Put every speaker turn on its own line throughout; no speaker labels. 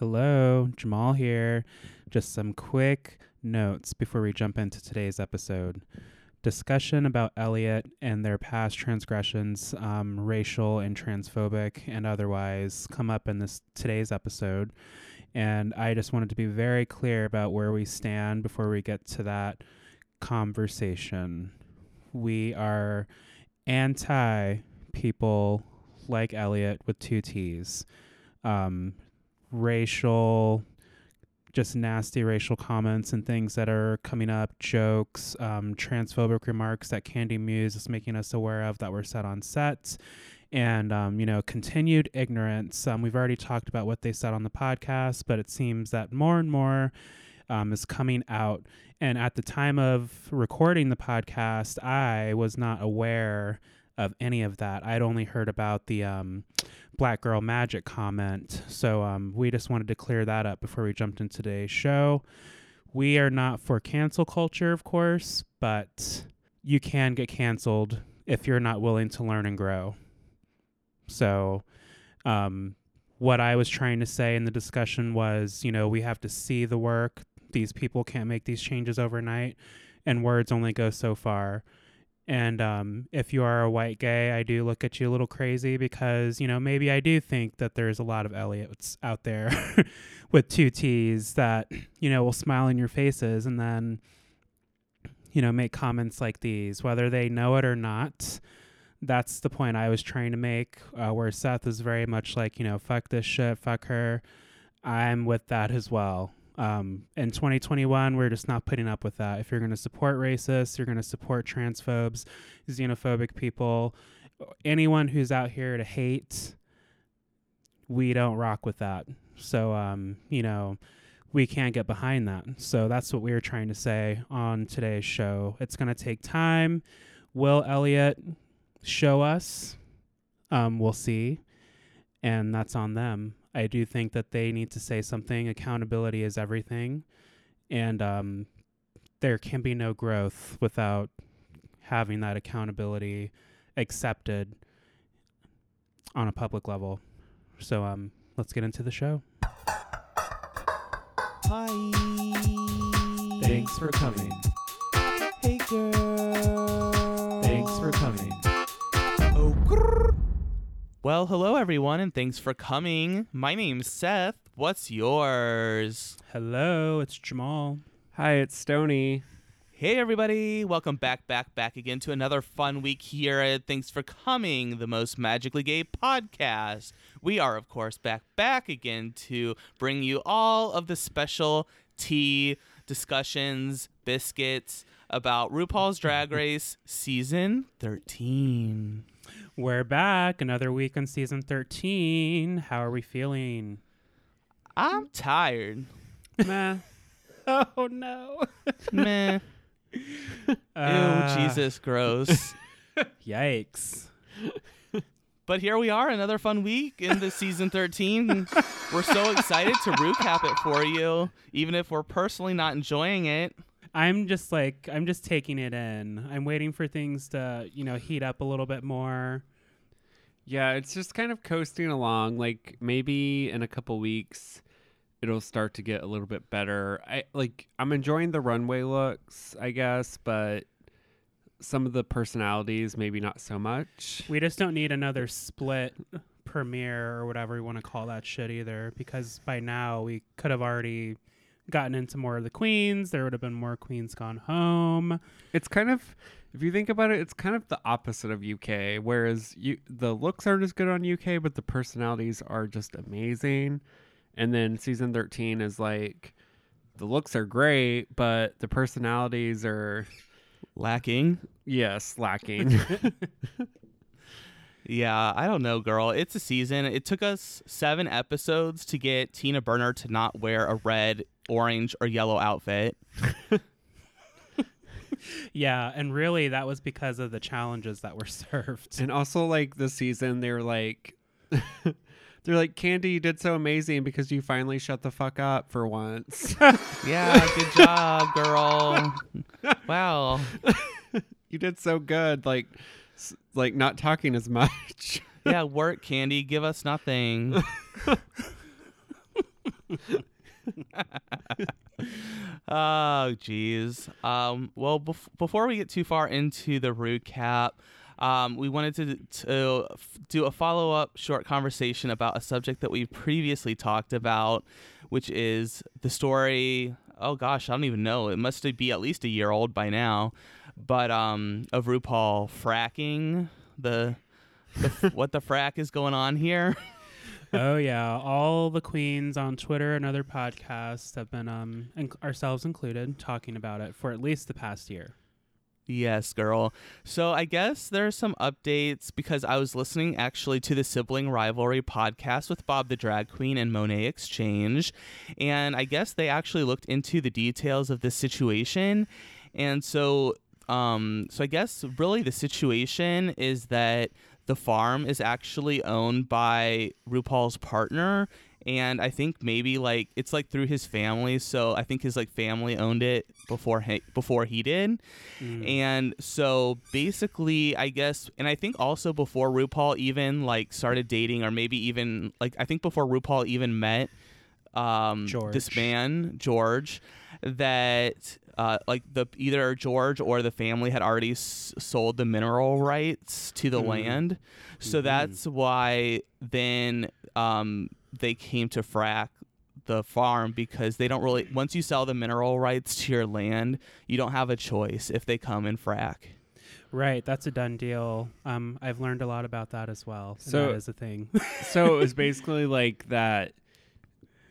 Hello, Jamal here. Just some quick notes before we jump into today's episode. Discussion about Elliott and their past transgressions, um, racial and transphobic and otherwise, come up in this today's episode. And I just wanted to be very clear about where we stand before we get to that conversation. We are anti people like Elliott with two T's. Um, racial, just nasty racial comments and things that are coming up, jokes, um, transphobic remarks that Kandy Muse is making us aware of that were said on set, and um, you know, continued ignorance. Um, we've already talked about what they said on the podcast, but it seems that more and more um, is coming out. And at the time of recording the podcast, I was not aware of any of that. I'd only heard about the um, Black Girl Magic comment. So um, we just wanted to clear that up before we jumped into today's show. We are not for cancel culture, of course, but you can get canceled if you're not willing to learn and grow. So, um, what I was trying to say in the discussion was, you know, we have to see the work. These people can't make these changes overnight, and words only go so far. And um, if you are a white gay, I do look at you a little crazy because, you know, maybe I do think that there's a lot of Elliotts out there with two T's that, you know, will smile in your faces and then, you know, make comments like these, whether they know it or not. That's the point I was trying to make, uh, where Seth is very much like, you know, fuck this shit, fuck her. I'm with that as well. Um, in 2021, we're just not putting up with that. If you're going to support racists, you're going to support transphobes, xenophobic people, anyone who's out here to hate, we don't rock with that. So, um, you know, we can't get behind that. So that's what we were trying to say on today's show. It's going to take time. Will Elliott show us? Um, we'll see. And that's on them. I do think that they need to say something. Accountability is everything, and um, there can be no growth without having that accountability accepted on a public level. So, um, let's get into the show.
Hi.
Thanks for coming.
Hey girl.
Thanks for coming.
Oh, grrr.
Well, hello everyone, and thanks for coming. My name's Seth. What's yours?
Hello, it's Jamal.
Hi, it's Stony.
Hey everybody, welcome back, back, back again to another fun week here at Thanks for Coming, the most magically gay podcast. We are, of course, back, back again to bring you all of the special tea discussions, biscuits about RuPaul's Drag Race season 13.
We're back, another week on season 13. How are we feeling?
I'm tired.
Meh.
Oh no.
Meh.
Uh,
Ew, Jesus, gross.
Yikes.
But here we are, another fun week in the season 13. we're so excited to recap it for you, even if we're personally not enjoying it.
I'm just like I'm just taking it in. I'm waiting for things to, you know, heat up a little bit more.
Yeah, it's just kind of coasting along. Like maybe in a couple weeks it'll start to get a little bit better. I like I'm enjoying the runway looks, I guess, but some of the personalities maybe not so much.
We just don't need another split premiere or whatever you want to call that shit either because by now we could have already gotten into more of the queens. There would have been more queens gone home.
It's kind of if you think about it, it's kind of the opposite of UK. Whereas you the looks aren't as good on UK, but the personalities are just amazing. And then season 13 is like the looks are great, but the personalities are
Lacking.
yes, lacking.
Yeah, I don't know, girl. It's a season. It took us seven episodes to get Tina Burner to not wear a red, orange, or yellow outfit.
Yeah, and really that was because of the challenges that were served.
and also like this season they're like they're like Kandy you did so amazing because you finally shut the fuck up for once.
Yeah, good job, girl. Wow.
you did so good like s- like not talking as much.
Yeah, work, Kandy. Give us nothing. oh, geez. Um, well, bef- before we get too far into the recap, um, we wanted to, to f- do a follow up short conversation about a subject that we previously talked about, which is the story. Oh gosh, I don't even know. It must be at least a year old by now, but um, of RuPaul fracking the, the what the frack is going on here.
oh yeah, all the queens on Twitter and other podcasts have been um inc- ourselves included talking about it for at least the past year.
Yes, girl. So I guess there are some updates because I was listening actually to the sibling rivalry podcast with Bob the Drag Queen and Monét X Change. And I guess they actually looked into the details of this situation. And so um so I guess really the situation is that the farm is actually owned by RuPaul's partner and I think maybe like it's like through his family. So I think his like family owned it before he before he did,
Mm.
and so basically I guess, and I think also before RuPaul even like started dating, or maybe even like I think before RuPaul even met um this man George, that. Uh, like the either George or the family had already s- sold the mineral rights to the
Mhm.
land, so
Mhm.
that's why then um, they came to frack the farm because they don't really once you sell the mineral rights to your land you don't have a choice if they come and frack
Right, that's a done deal. Um, I've learned a lot about that as well.
So-
that is a thing.
so it was basically like that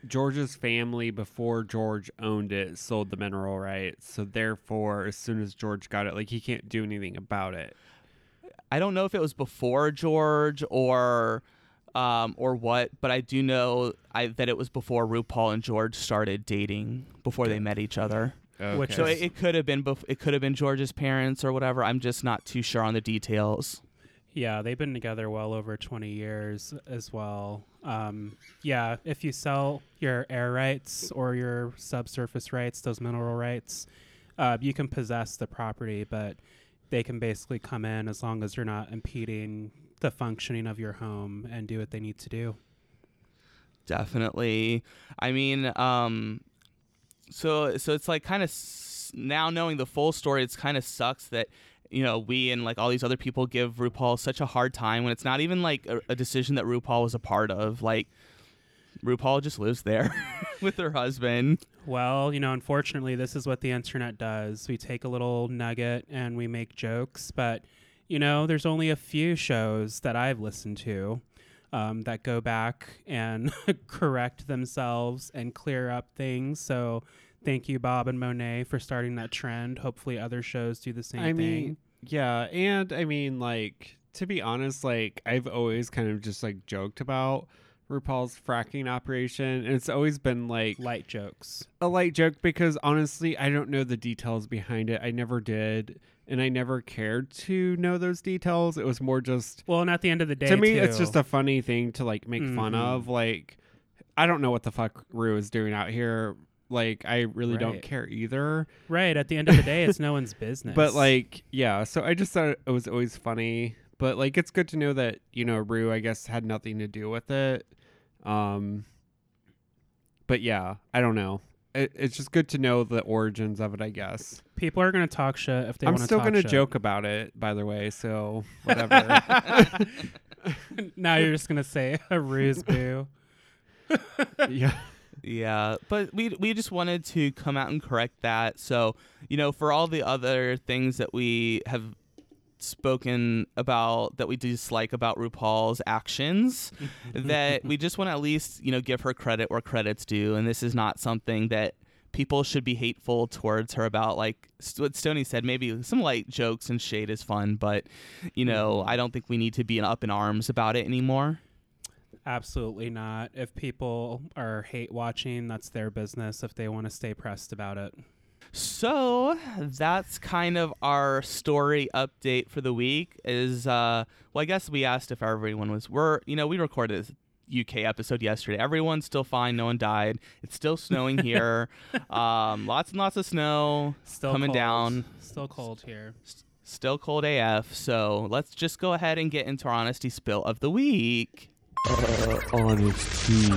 George's family before George owned it sold the mineral rights. So therefore, as soon as George got it, like he can't do anything about it.
i don't know if it was before george or um, or what but i do know I, that it was before rupaul and george started dating before they met each other Okay.
Which
so it, it could have been bef- it could have been george's parents or whatever i'm just not too sure on the details
yeah, they've been together well over 20 years as well. Um, yeah, if you sell your air rights or your subsurface rights, those mineral rights, uh, you can possess the property, but they can basically come in as long as you're not impeding the functioning of your home and do what they need to do.
definitely i mean um so so it's like kind of s- now knowing the full story it's kind of sucks that you know we and like all these other people give rupaul such a hard time when it's not even like a, a decision that rupaul was a part of like rupaul just lives there with her husband
Well, you know, unfortunately, this is what the internet does. We take a little nugget and we make jokes, but, you know, there's only a few shows that I've listened to um, that go back and correct themselves and clear up things. So thank you, Bob and Monet, for starting that trend. Hopefully, other shows do the same
I
thing.
mean, yeah, and I mean, like to be honest, like I've always kind of just like joked about RuPaul's fracking operation, and it's always been like
Light jokes.
a light joke because honestly, I don't know the details behind it. I never did, and I never cared to know those details. It was more just
Well, and at the end of the day,
to me, it's just a funny thing to like make fun
Mhm.
of. Like, I don't know what the fuck Ru is doing out here. Like, I really don't care either.
right. At the end of the day, it's no one's business.
But like, yeah. So I just thought it was always funny. But like, it's good to know that you know Ru, I guess, had nothing to do with it. Um. But yeah, I don't know. It, it's just good to know the origins of it. I guess.
people are going to talk shit if they
I'm still gonna
shit.
joke about it, by the way. So whatever.
now you're just gonna say a ruse boo.
yeah.
Yeah, but we we just wanted to come out and correct that. So, you know, for all the other things that we have spoken about that we dislike about RuPaul's actions, that we just want to at least, you know, give her credit where credit's due. And this is not something that people should be hateful towards her about. Like what Stony said, maybe some light jokes and shade is fun, but, you know, mm-hmm. I don't think we need to be up in arms about it anymore.
Absolutely not. If people are hate watching, that's their business if they want to stay pressed about it.
So that's kind of our story update for the week. Is uh, well, I guess we asked if everyone was. We're you know we recorded this UK episode yesterday. Everyone's still fine. No one died. It's still snowing here. um, lots and lots of snow.
Still
Coming
cold.
down.
Still cold here.
Still cold AF. So let's just go ahead and get into our honesty spill of the week.
Uh, honesty.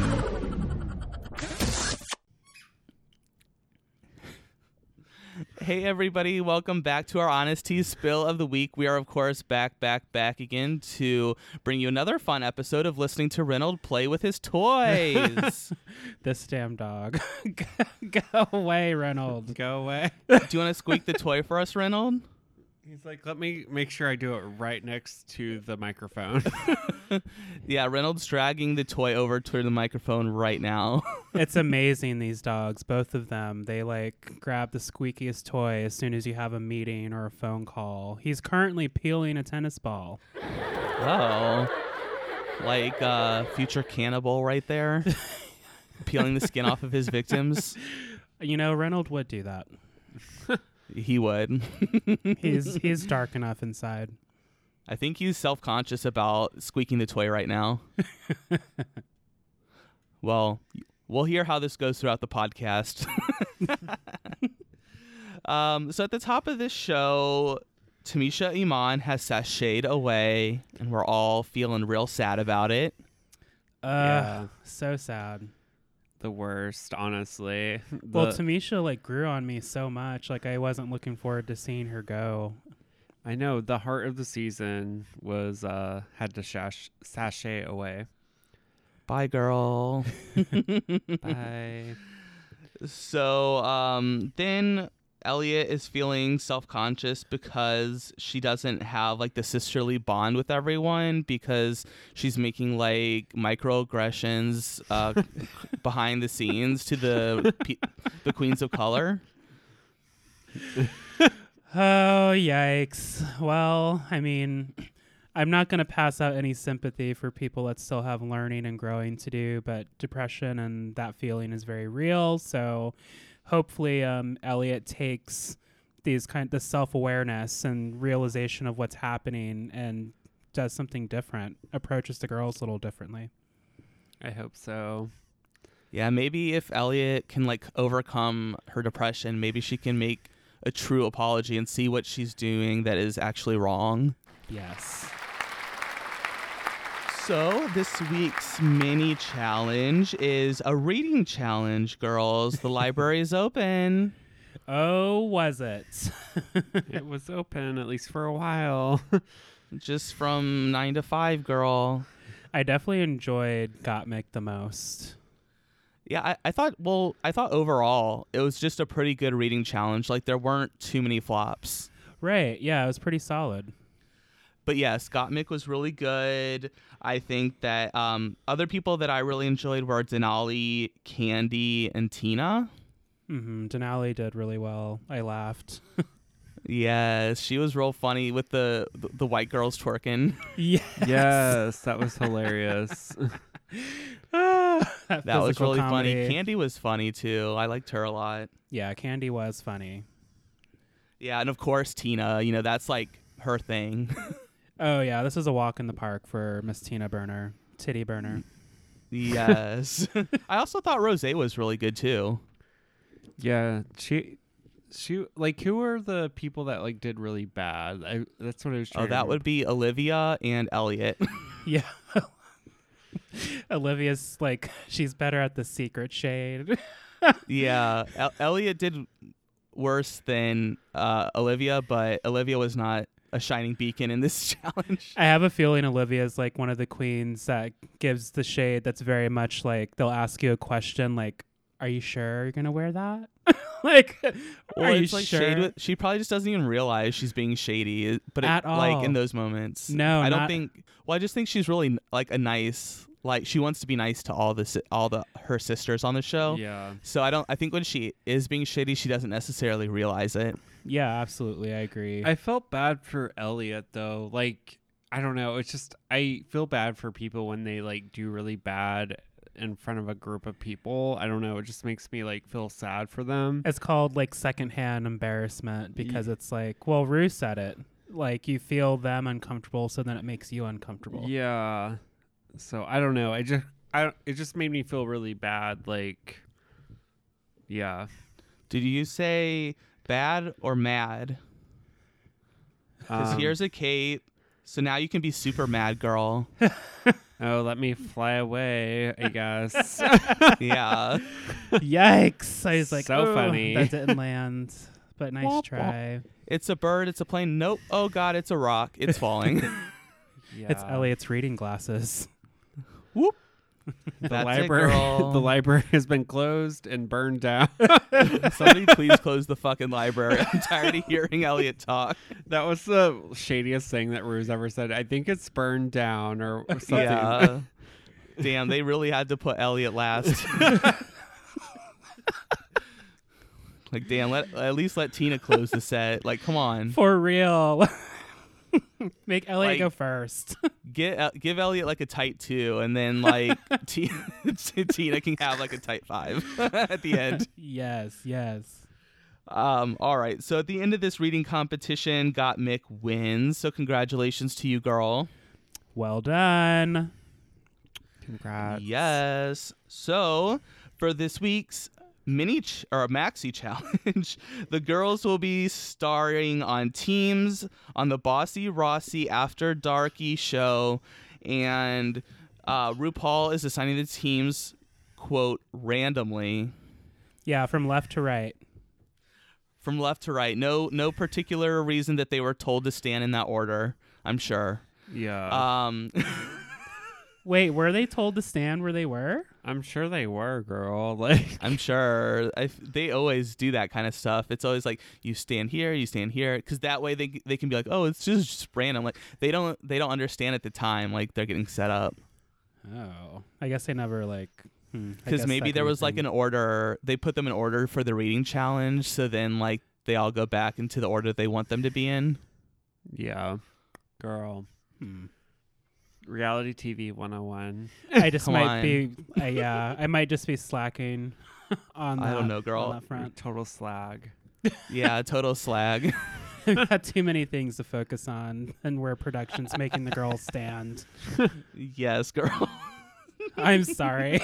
Hey everybody, welcome back to our Honesty Spill of the Week. We are of course back, back, back again to bring you another fun episode of listening to Reynold play with his toys.
this damn dog. go away, Reynold.
Go away.
Do you want to squeak the toy for us, Reynold?
He's like, let me make sure I do it right next to the microphone.
Yeah, Reynolds dragging the toy over to the microphone right now.
it's amazing these dogs, both of them. They like grab the squeakiest toy as soon as you have a meeting or a phone call. He's currently peeling a tennis ball.
Oh. Like uh future cannibal right there. Peeling the skin off of his victims.
You know, Reynolds would do that.
He would.
He's he's dark enough inside.
I think he's self conscious about squeaking the toy right now. well, we'll hear how this goes throughout the podcast. um, so at the top of this show, Tamisha Iman has sashayed away, and we're all feeling real sad about it.
Uh,
Yeah.
so sad.
The worst, honestly.
Well, Tamisha like grew on me so much. Like I wasn't looking forward to seeing her go.
I know the heart of the season was uh had to shash, sashay away.
Bye, girl.
Bye.
So um, then Elliott is feeling self conscious because she doesn't have like the sisterly bond with everyone because she's making like microaggressions uh, behind the scenes to the pe- the queens of color.
Oh, yikes. Well, I mean, I'm not going to pass out any sympathy for people that still have learning and growing to do, but depression and that feeling is very real. So hopefully, um, Elliott takes these kind the self awareness and realization of what's happening and does something different, approaches the girls a little differently.
I hope so.
Yeah, maybe if Elliott can like overcome her depression, maybe she can make a true apology and see what she's doing that is actually wrong.
Yes.
So, this week's mini challenge is a reading challenge, girls. The library is open.
Oh, was it?
it was open at least for a while.
Just from 9 to 5, girl.
I definitely enjoyed Gottmik the most.
Yeah, I, I thought, well, I thought overall it was just a pretty good reading challenge. Like, there weren't too many flops.
Right. Yeah, it was pretty solid.
But yeah, Gottmik was really good. I think that um, other people that I really enjoyed were Denali, Kandy, and Tina.
Mm-hmm. Denali did really well. I laughed.
Yes, she was real funny with the the, the white girls twerking.
yeah.
yes, that was hilarious.
that
That was really
comedy.
funny. Kandy was funny too. I liked her a lot.
yeah, Kandy was funny.
Yeah, and of course Tina. You know that's like her thing.
Oh yeah, this is a walk in the park for Miss Tina Burner, Titty Burner.
yes. I also thought Rose was really good too.
yeah, she she like who were the people that like did really bad? I that's what I was trying
Oh, that
remember.
would be Olivia and Elliott.
Yeah. Olivia's like she's better at the secret shade.
yeah, El- Elliott did worse than uh, Olivia, but Olivia was not a shining beacon in this challenge.
I have a feeling Olivia's like one of the queens that gives the shade that's very much like they'll ask you a question like, Are you sure you're gonna wear that? like are you
like
sure?
shade with, she probably just doesn't even realize she's being shady, uh, but it,
At
like in those moments.
No,
I don't
not-
think. Well, I just think she's really like a nice, like she wants to be nice to all the all the her sisters on the show.
Yeah.
So I don't. I think when she is being shitty, she doesn't necessarily realize it.
Yeah, absolutely. I agree.
I felt bad for Elliott though. Like I don't know. It's just I feel bad for people when they like do really bad in front of a group of people. I don't know. It just makes me like feel sad for them.
it's called like secondhand embarrassment because it's like, well, Ru said it. Like you feel them uncomfortable, so then it makes you uncomfortable.
Yeah. So I don't know. I just I don't- it just made me feel really bad. Like yeah.
Did you say bad or mad? Because
Um,
here's a cape. So now you can be super mad, girl.
oh, let me fly away. I guess.
yeah.
Yikes! I was like,
So
"Oh,
funny."
That didn't land. but nice
Womp womp.
try.
It's a bird. It's a plane. Nope. Oh God, it's a rock. It's falling.
Yeah.
It's Elliott's reading glasses.
Whoop.
The
That's
library. the library has been closed and burned down.
Somebody please close the fucking library. I'm tired of hearing Elliott talk.
that was the shadiest thing that Ruse ever said. I think it's burned down or something.
Yeah. Damn, they really had to put Elliott last. like, damn, let at least let Tina close the set. Like, come on,
For real. Make Elliott
Like-
go first.
get give Elliott like a tight two, and then like T- Tina can have like a tight five at the end.
yes, yes.
Um, all right. So at the end of this reading competition, Gottmik wins. So congratulations to you, girl.
Well done.
Congrats.
Yes. So for this week's mini ch- or maxi challenge, the girls will be starring on teams on the Bossy Rossi After Darky show, and uh, RuPaul is assigning the teams quote randomly
Yeah, from left to right.
from left to right. No, no particular reason that they were told to stand in that order. I'm sure.
Yeah.
Um,
Wait, were they told to stand where they were?
I'm sure they were, girl. Like
I'm sure I f they always do that kind of stuff. It's always like you stand here, you stand here, because that way they they can be like, oh, it's just, just random. Like they don't they don't understand at the time like they're getting set up
Oh, I guess they never like. hmm,
because
guess
maybe there
can be
was like an order. They put them in order for the reading challenge, so then like they all go back into the order they want them to be in.
Yeah. Girl.
Hmm.
Reality TV 101.
I just
Come
might
on.
be. I, yeah, I might just be slacking on.
I don't know, girl.
On that front.
Total slag.
Yeah, total slag.
I've got too many things to focus on, and where production's making the girls stand.
yes, girl.
I'm sorry.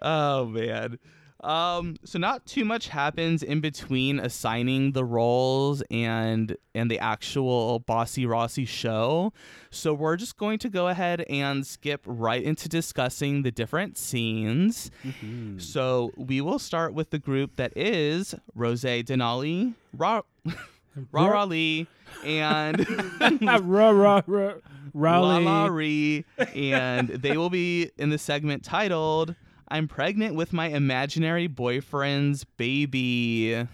oh man. Um, so not too much happens in between assigning the roles and and the actual Bossy Rossi show. So we're just going to go ahead and skip right into discussing the different scenes.
Mhm.
So we will start with the group that is Rose Denali, Ra Ra Lee, and
Ra ra ra Raleigh.
And they will be in the segment titled "I'm Pregnant with My Imaginary Boyfriend's Baby."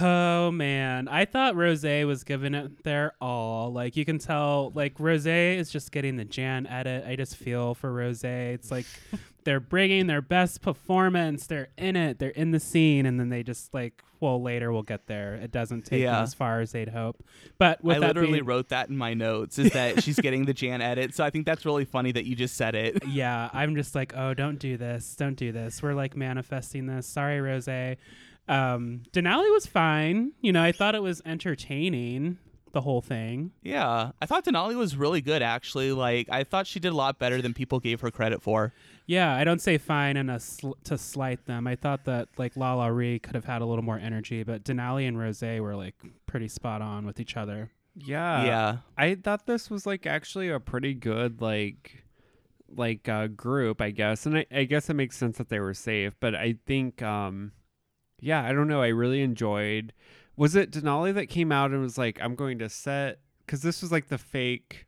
Oh man, I thought Rose was giving it their all. Like you can tell, like Rose is just getting the Jan edit. I just feel for Rose. It's like they're bringing their best performance. They're in it. They're in the scene, and then they just like, well, later we'll get there. It doesn't take them as far as they'd hope. But with
I literally
being,
wrote that in my notes is that she's getting the Jan edit. So I think that's really funny that you just said it.
yeah, I'm just like, oh, don't do this. Don't do this. We're like manifesting this. Sorry, Rose. Um, Denali was fine. You know, I thought it was entertaining. The whole thing.
Yeah, I thought Denali was really good actually. Like I thought she did a lot better than people gave her credit for.
Yeah, I don't say fine and sl- to slight them. I thought that like LaLa Ri could have had a little more energy, but Denali and Rose were like pretty spot on with each other.
Yeah.
yeah.
I thought this was like actually a pretty good like like uh group, I guess. And I, I guess it makes sense that they were safe, but I think um yeah, I don't know. I really enjoyed was it Denali that came out and was like, I'm going to set because this was like the fake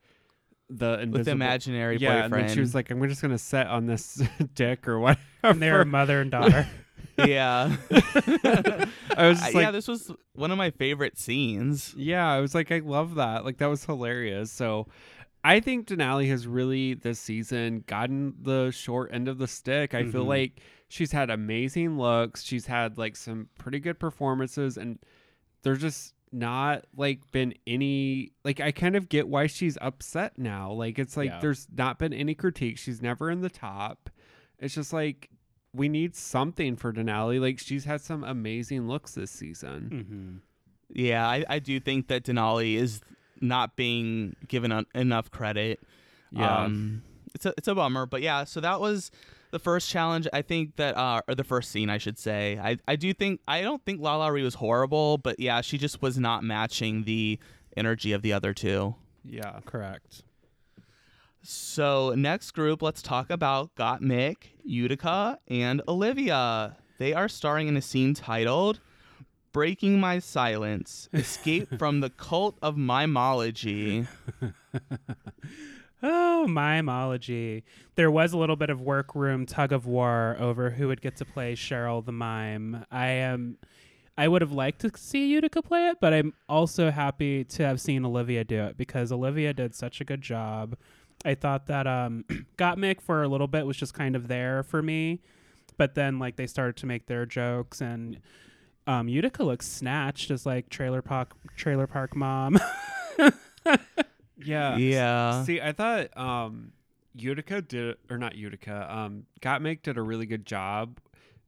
the invisible
With the imaginary
yeah,
boyfriend.
and then she was like, I'm just gonna set on this dick or whatever.
And they were mother and daughter.
yeah.
I was just like,
yeah, this was one of my favorite scenes.
Yeah, I was like, I love that. Like that was hilarious. So I think Denali has really this season gotten the short end of the stick. I feel
Mhm.
like she's had amazing looks. She's had like some pretty good performances and there's just not like been any like I kind of get why she's upset now. Like it's like
Yeah.
there's not been any critique. She's never in the top. It's just like we need something for Denali. Like she's had some amazing looks this season.
hmm
Yeah, I, I do think that Denali is not being given en- enough credit.
Yeah.
Um, it's a it's a bummer, but yeah. So that was the first challenge. I think that, uh, or the first scene, I should say. I I do think I don't think LaLa Ri was horrible, but yeah, she just was not matching the energy of the other two.
yeah.
Correct.
So next group, let's talk about Gottmik, Utica, and Olivia. they are starring in a scene titled Breaking My Silence Escape from the Cult of Mimology.
Oh, mimology. There was a little bit of workroom tug of war over who would get to play Cheryl the mime. I am. I would have liked to see Utica play it, but I'm also happy to have seen Olivia do it because Olivia did such a good job. I thought that um, Gottmik for a little bit was just kind of there for me, but then like they started to make their jokes and um, Utica looks snatched as like trailer park trailer park mom.
Yeah.
Yeah.
See, I thought um Utica did or not Utica, um Gottmik did a really good job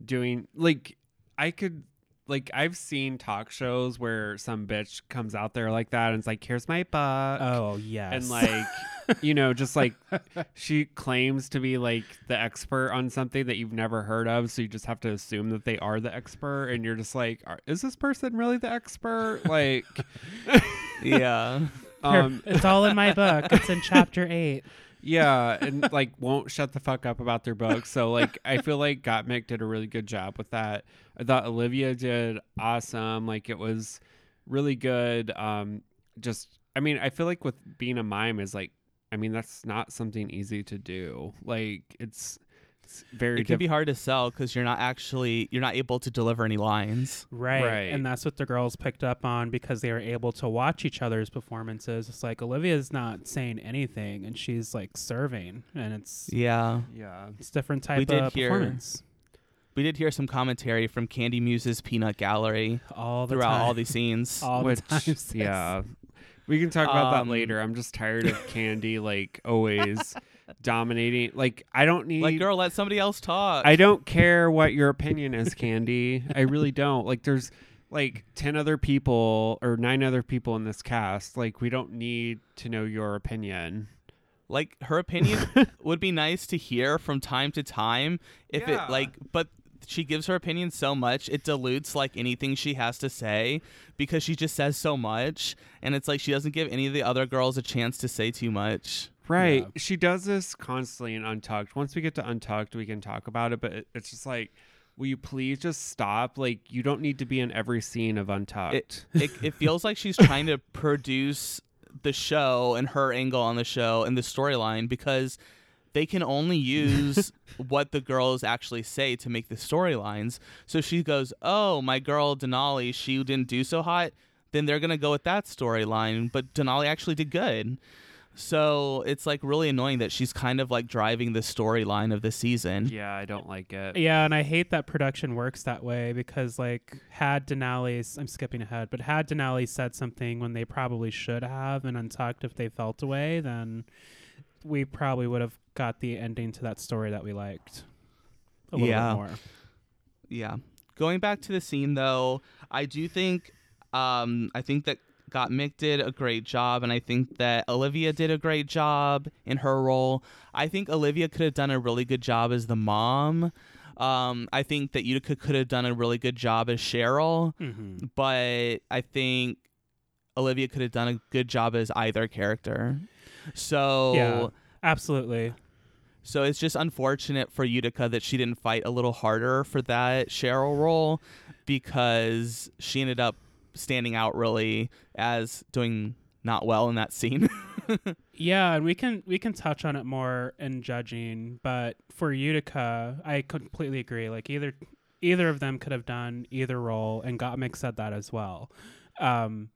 doing like I could like I've seen talk shows where some bitch comes out there like that and it's like, here's my buck.
oh yes,
and like you know just like she claims to be like the expert on something that you've never heard of so you just have to assume that they are the expert and you're just like is this person really the expert like
yeah.
Um
it's all in my book. It's in chapter eight.
yeah and like won't shut the fuck up about their book. So like i feel like gottmik did a really good job with that. I thought olivia did awesome. Like it was really good. Um just i mean i feel like with being a mime is like i mean that's not something easy to do. Like it's, it's very
It can be hard to sell because you're not actually you're not able to deliver any lines.
Right.
Right.
And that's what the girls picked up on because they were able to watch each other's performances. It's like Olivia's not saying anything and she's like serving and it's
Yeah.
yeah
it's different type
We did
of
hear-
performance.
We did hear some commentary from Kandy Muse's Peanut Gallery
All the
throughout
time.
all these scenes.
all
which
the time.
yeah we can talk about
Um,
that later i'm just tired of candy like always dominating like i don't need
like, girl, let somebody else talk.
I don't care what your opinion is, Kandy. I really don't. Like, there's like 10 other people or nine other people in this cast. Like, we don't need to know your opinion.
like her opinion would be nice to hear from time to time if
Yeah.
it like but she gives her opinion so much it dilutes like anything she has to say because she just says so much and it's like she doesn't give any of the other girls a chance to say too much
Right.
Yeah.
She does this constantly in Untucked. Once we get to Untucked, we can talk about it, but it, it's just like, will you please just stop? Like, you don't need to be in every scene of Untucked.
it, it feels like she's trying to produce the show and her angle on the show and the storyline because they can only use what the girls actually say to make the storylines. So she goes, "Oh, my girl Denali, she didn't do so hot." Then they're gonna go with that storyline, but Denali actually did good. So it's like really annoying that she's kind of like driving the storyline of the season.
yeah, I don't like it.
Yeah, and I hate that production works that way because, like, had Denali, I'm skipping ahead, but had Denali said something when they probably should have and Untucked if they felt away, then we probably would have got the ending to that story that we liked a little
Yeah.
bit more.
Yeah. Going back to the scene though, I do think um I think that Gottmik did a great job and I think that Olivia did a great job in her role. I think Olivia could have done a really good job as the mom. Um I think that Utica could have done a really good job as Cheryl,
Mm-hmm.
but I think Olivia could have done a good job as either character. So
Yeah. Absolutely.
so it's just unfortunate for Utica that she didn't fight a little harder for that Cheryl role because she ended up standing out really as doing not well in that scene.
Yeah, and we can we can touch on it more in judging, but for Utica, I completely agree. Like either either of them could have done either role, and Gottmik said that as well. Um,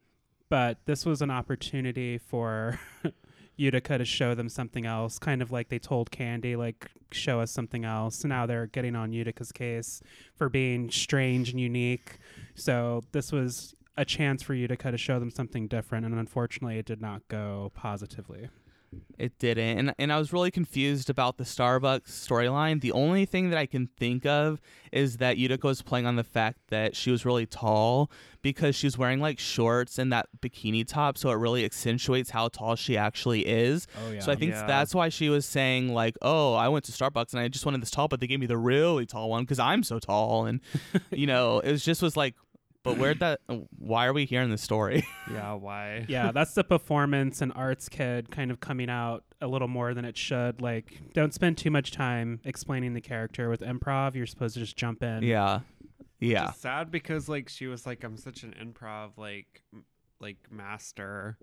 but this was an opportunity for Utica to show them something else, kind of like they told Kandy, like show us something else. So now they're getting on Utica's case for being strange and unique. So this was a chance for you to kind of show them something different, and unfortunately, it did not go positively.
it didn't. And and I was really confused about the Starbucks storyline. The only thing that I can think of is that Utica was playing on the fact that she was really tall because she was wearing like shorts and that bikini top, so it really accentuates how tall she actually is.
Oh yeah.
So I think
Yeah.
that's why she was saying like, "Oh, I went to Starbucks and I just wanted this tall, but they gave me the really tall one because I'm so tall." And you know, it was just was like, "But where'd that? Why are we hearing this story?"
Yeah, why?
yeah, that's the performance and arts kid kind of coming out a little more than it should. Like, don't spend too much time explaining the character with improv. You're supposed to just jump in.
Yeah. Yeah.
Just sad because like she was like I'm such an improv like m- like master.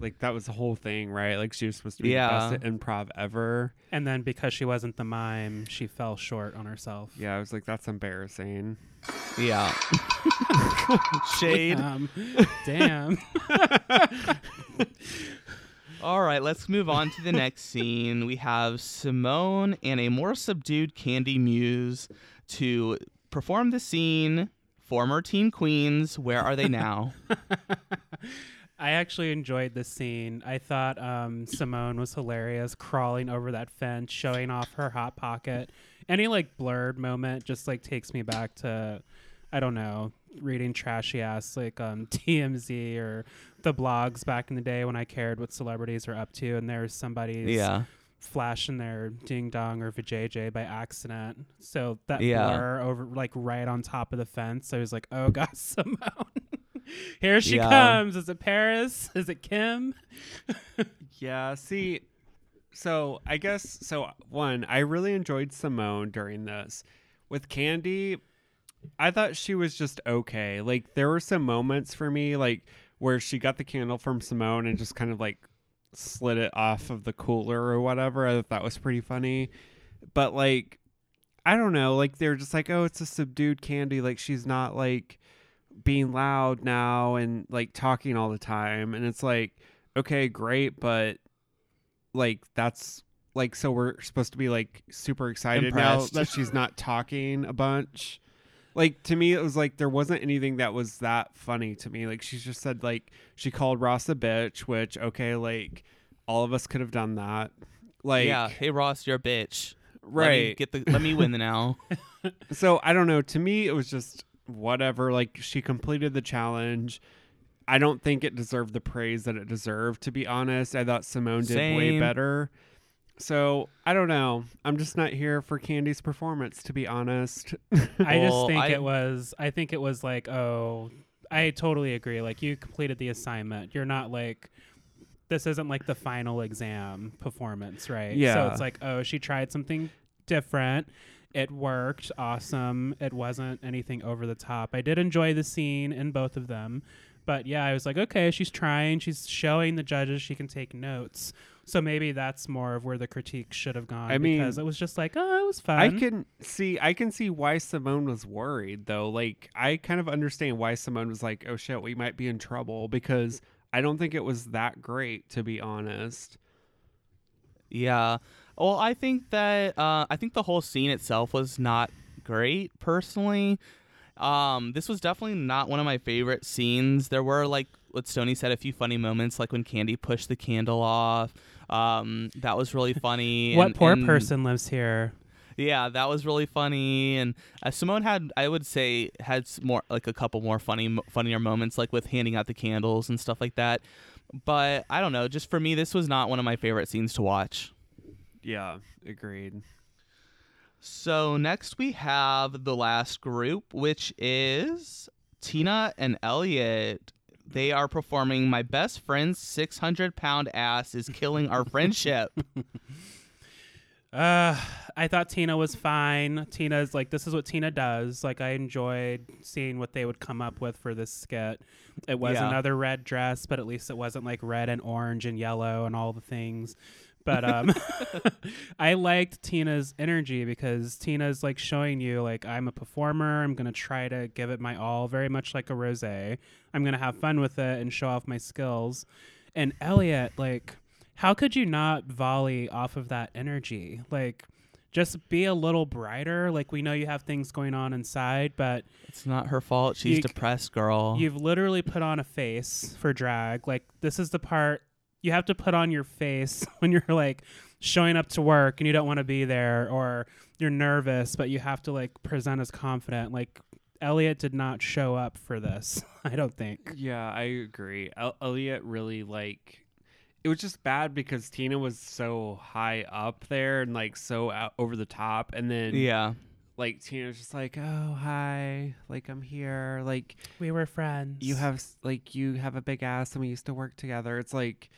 Like that was the whole thing, right? Like she was supposed to be
Yeah.
the best at improv ever.
And then because she wasn't the mime, she fell short on herself.
Yeah, I was like, that's embarrassing.
Yeah. Shade.
Um, damn.
All right, let's move on to the next scene. We have Simone and a more subdued Kandy Muse to perform the scene. Former teen queens, where are they now?
I actually enjoyed this scene. I thought um, Simone was hilarious, crawling over that fence, showing off her hot pocket. Any like blurred moment just like takes me back to, I don't know, reading trashy ass like um, TMZ or the blogs back in the day when I cared what celebrities are up to, and there's somebody's
yeah.
flashing their ding dong or vajayjay by accident. So that
Yeah.
blur over like right on top of the fence. I was like, oh god, Simone. Here she
Yeah.
comes. Is it Paris? Is it Kim?
Yeah, see, so I guess so. One, I really enjoyed Simone during this. With Kandy, I thought she was just okay. Like there were some moments for me, like where she got the candle from Simone and just kind of like slid it off of the cooler or whatever. I thought that was pretty funny. But like, I don't know. Like they're just like, oh, it's a subdued Kandy. Like she's not like being loud now and like talking all the time. And it's like, okay, great, but like that's like so we're supposed to be like super excited
Impressed.
now that she's not talking a bunch. Like to me it was like there wasn't anything that was that funny to me. Like she just said like she called Ross a bitch, which okay, like all of us could have done that. Like
yeah. Hey Ross, you're a bitch. Let me
right.
get the let me win the now.
so I don't know. To me, it was just whatever. Like she completed the challenge. I don't think it deserved the praise that it deserved. To be honest, I thought Simone did way better. So I don't know. I'm just not here for Kandy's performance. To be honest,
I just think
I-
it was I think it was like, oh I totally agree. Like you completed the assignment. You're not like this isn't like the final exam performance, right? So
Yeah.
it's like, oh, she tried something different. It worked. Awesome. It wasn't anything over the top. I did enjoy the scene in both of them. But yeah, I was like, okay, she's trying. She's showing the judges she can take notes. So maybe that's more of where the critique should have gone.
I mean,
because it was just like, oh, it was fun.
I can see. I can see why Simone was worried though. Like I kind of understand why Simone was like, "Oh shit, we might be in trouble," because I don't think it was that great. To be honest.
Yeah. Well, I think that uh, I think the whole scene itself was not great personally. Um, this was definitely not one of my favorite scenes. There were like what Stony said, a few funny moments, like when Kandy pushed the candle off. Um, that was really funny.
what
and-
poor
and-
person lives here?
Yeah, that was really funny. And uh, Simone had, I would say, had more like a couple more funny, funnier moments, like with handing out the candles and stuff like that. But I don't know. Just for me, this was not one of my favorite scenes to watch.
Yeah, agreed.
So next we have the last group, which is Tina and Elliott. They are performing "My Best Friend's 600 Pound Ass is Killing Our Friendship."
Uh, I thought Tina was fine. Tina's like, this is what Tina does. Like, I enjoyed seeing what they would come up with for this skit. It was
Yeah.
another red dress, but at least it wasn't like red and orange and yellow and all the things. But um, I liked Tina's energy because Tina's like showing you like I'm a performer. I'm gonna try to give it my all, very much like a rose. I'm gonna have fun with it and show off my skills. And Elliott, like, how could you not volley off of that energy? Like, just be a little brighter. Like, we know you have things going on inside, but
it's not her fault. She's
You-
depressed, girl.
You've literally put on a face for drag. Like this is the part you have to put on your face when you're like showing up to work and you don't want to be there or you're nervous but you have to like present as confident. Like Elliott did not show up for this. I don't think.
Yeah, I agree. El- Elliott really like it was just bad because Tina was so high up there and like so out over the top and then
yeah.
like Tina was just like, "Oh, hi. Like I'm here. Like
We were friends.
you have like you have a big ass and we used to work together." It's like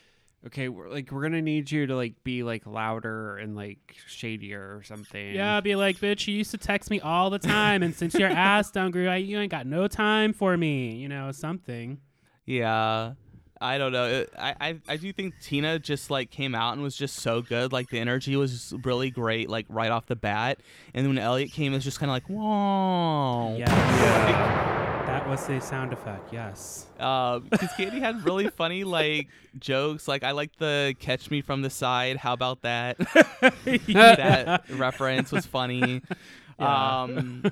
okay, we're like we're gonna need you to like be like louder and like shadier or something.
Yeah, be like, bitch, you used to text me all the time, and since your ass done grew, I, you ain't got no time for me. You know, something.
Yeah. I don't know. It, I, I I do think Tina just like came out and was just so good. Like the energy was really great, like right off the bat. And then when Elliott came, it was just kind of like, whoa.
Yes. That was the sound effect. Yes.
because Um, Katie had really funny like jokes. Like I like the "catch me from the side." How about that? that reference was funny.
Yeah.
Um,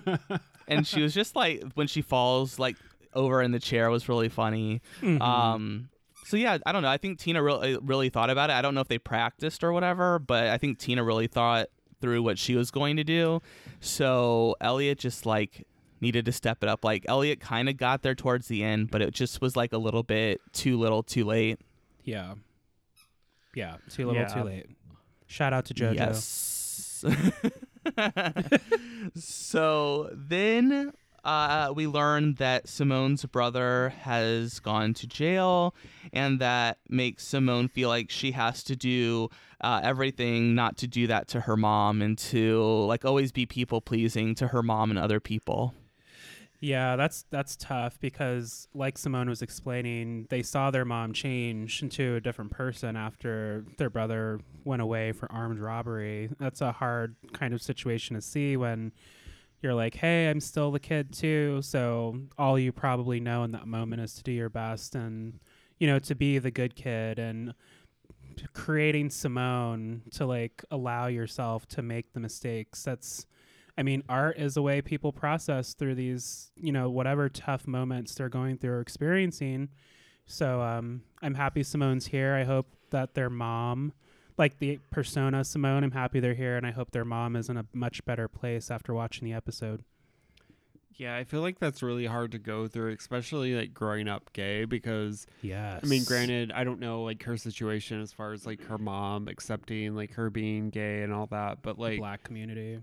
and she was just like when she falls like over in the chair was really funny.
Mhm.
Um, so yeah, I don't know. I think Tina really really thought about it. I don't know if they practiced or whatever, but I think Tina really thought through what she was going to do. So Elliott just like needed to step it up. Like Elliott kind of got there towards the end, but it just was like a little bit too little, too late.
yeah. Yeah. Too little,
Yeah.
too late. Shout out to JoJo.
Yes. so then uh, we learn that Symone's brother has gone to jail, and that makes Symone feel like she has to do uh, everything not to do that to her mom and to like always be people pleasing to her mom and other people.
Yeah, that's that's tough because, like Symone was explaining, they saw their mom change into a different person after their brother went away for armed robbery. That's a hard kind of situation to see when you're like, "Hey, I'm still the kid too." So all you probably know in that moment is to do your best and you know to be the good kid and creating Symone to like allow yourself to make the mistakes. That's I mean, art is a way people process through these, you know, whatever tough moments they're going through or experiencing. So um, I'm happy Symone's here. I hope that their mom, like the persona Symone, I'm happy they're here, and I hope their mom is in a much better place after watching the episode.
Yeah, I feel like that's really hard to go through, especially like growing up gay because
Yes.
I mean, granted, I don't know like her situation as far as like her mom accepting like her being gay and all that, but like
black community.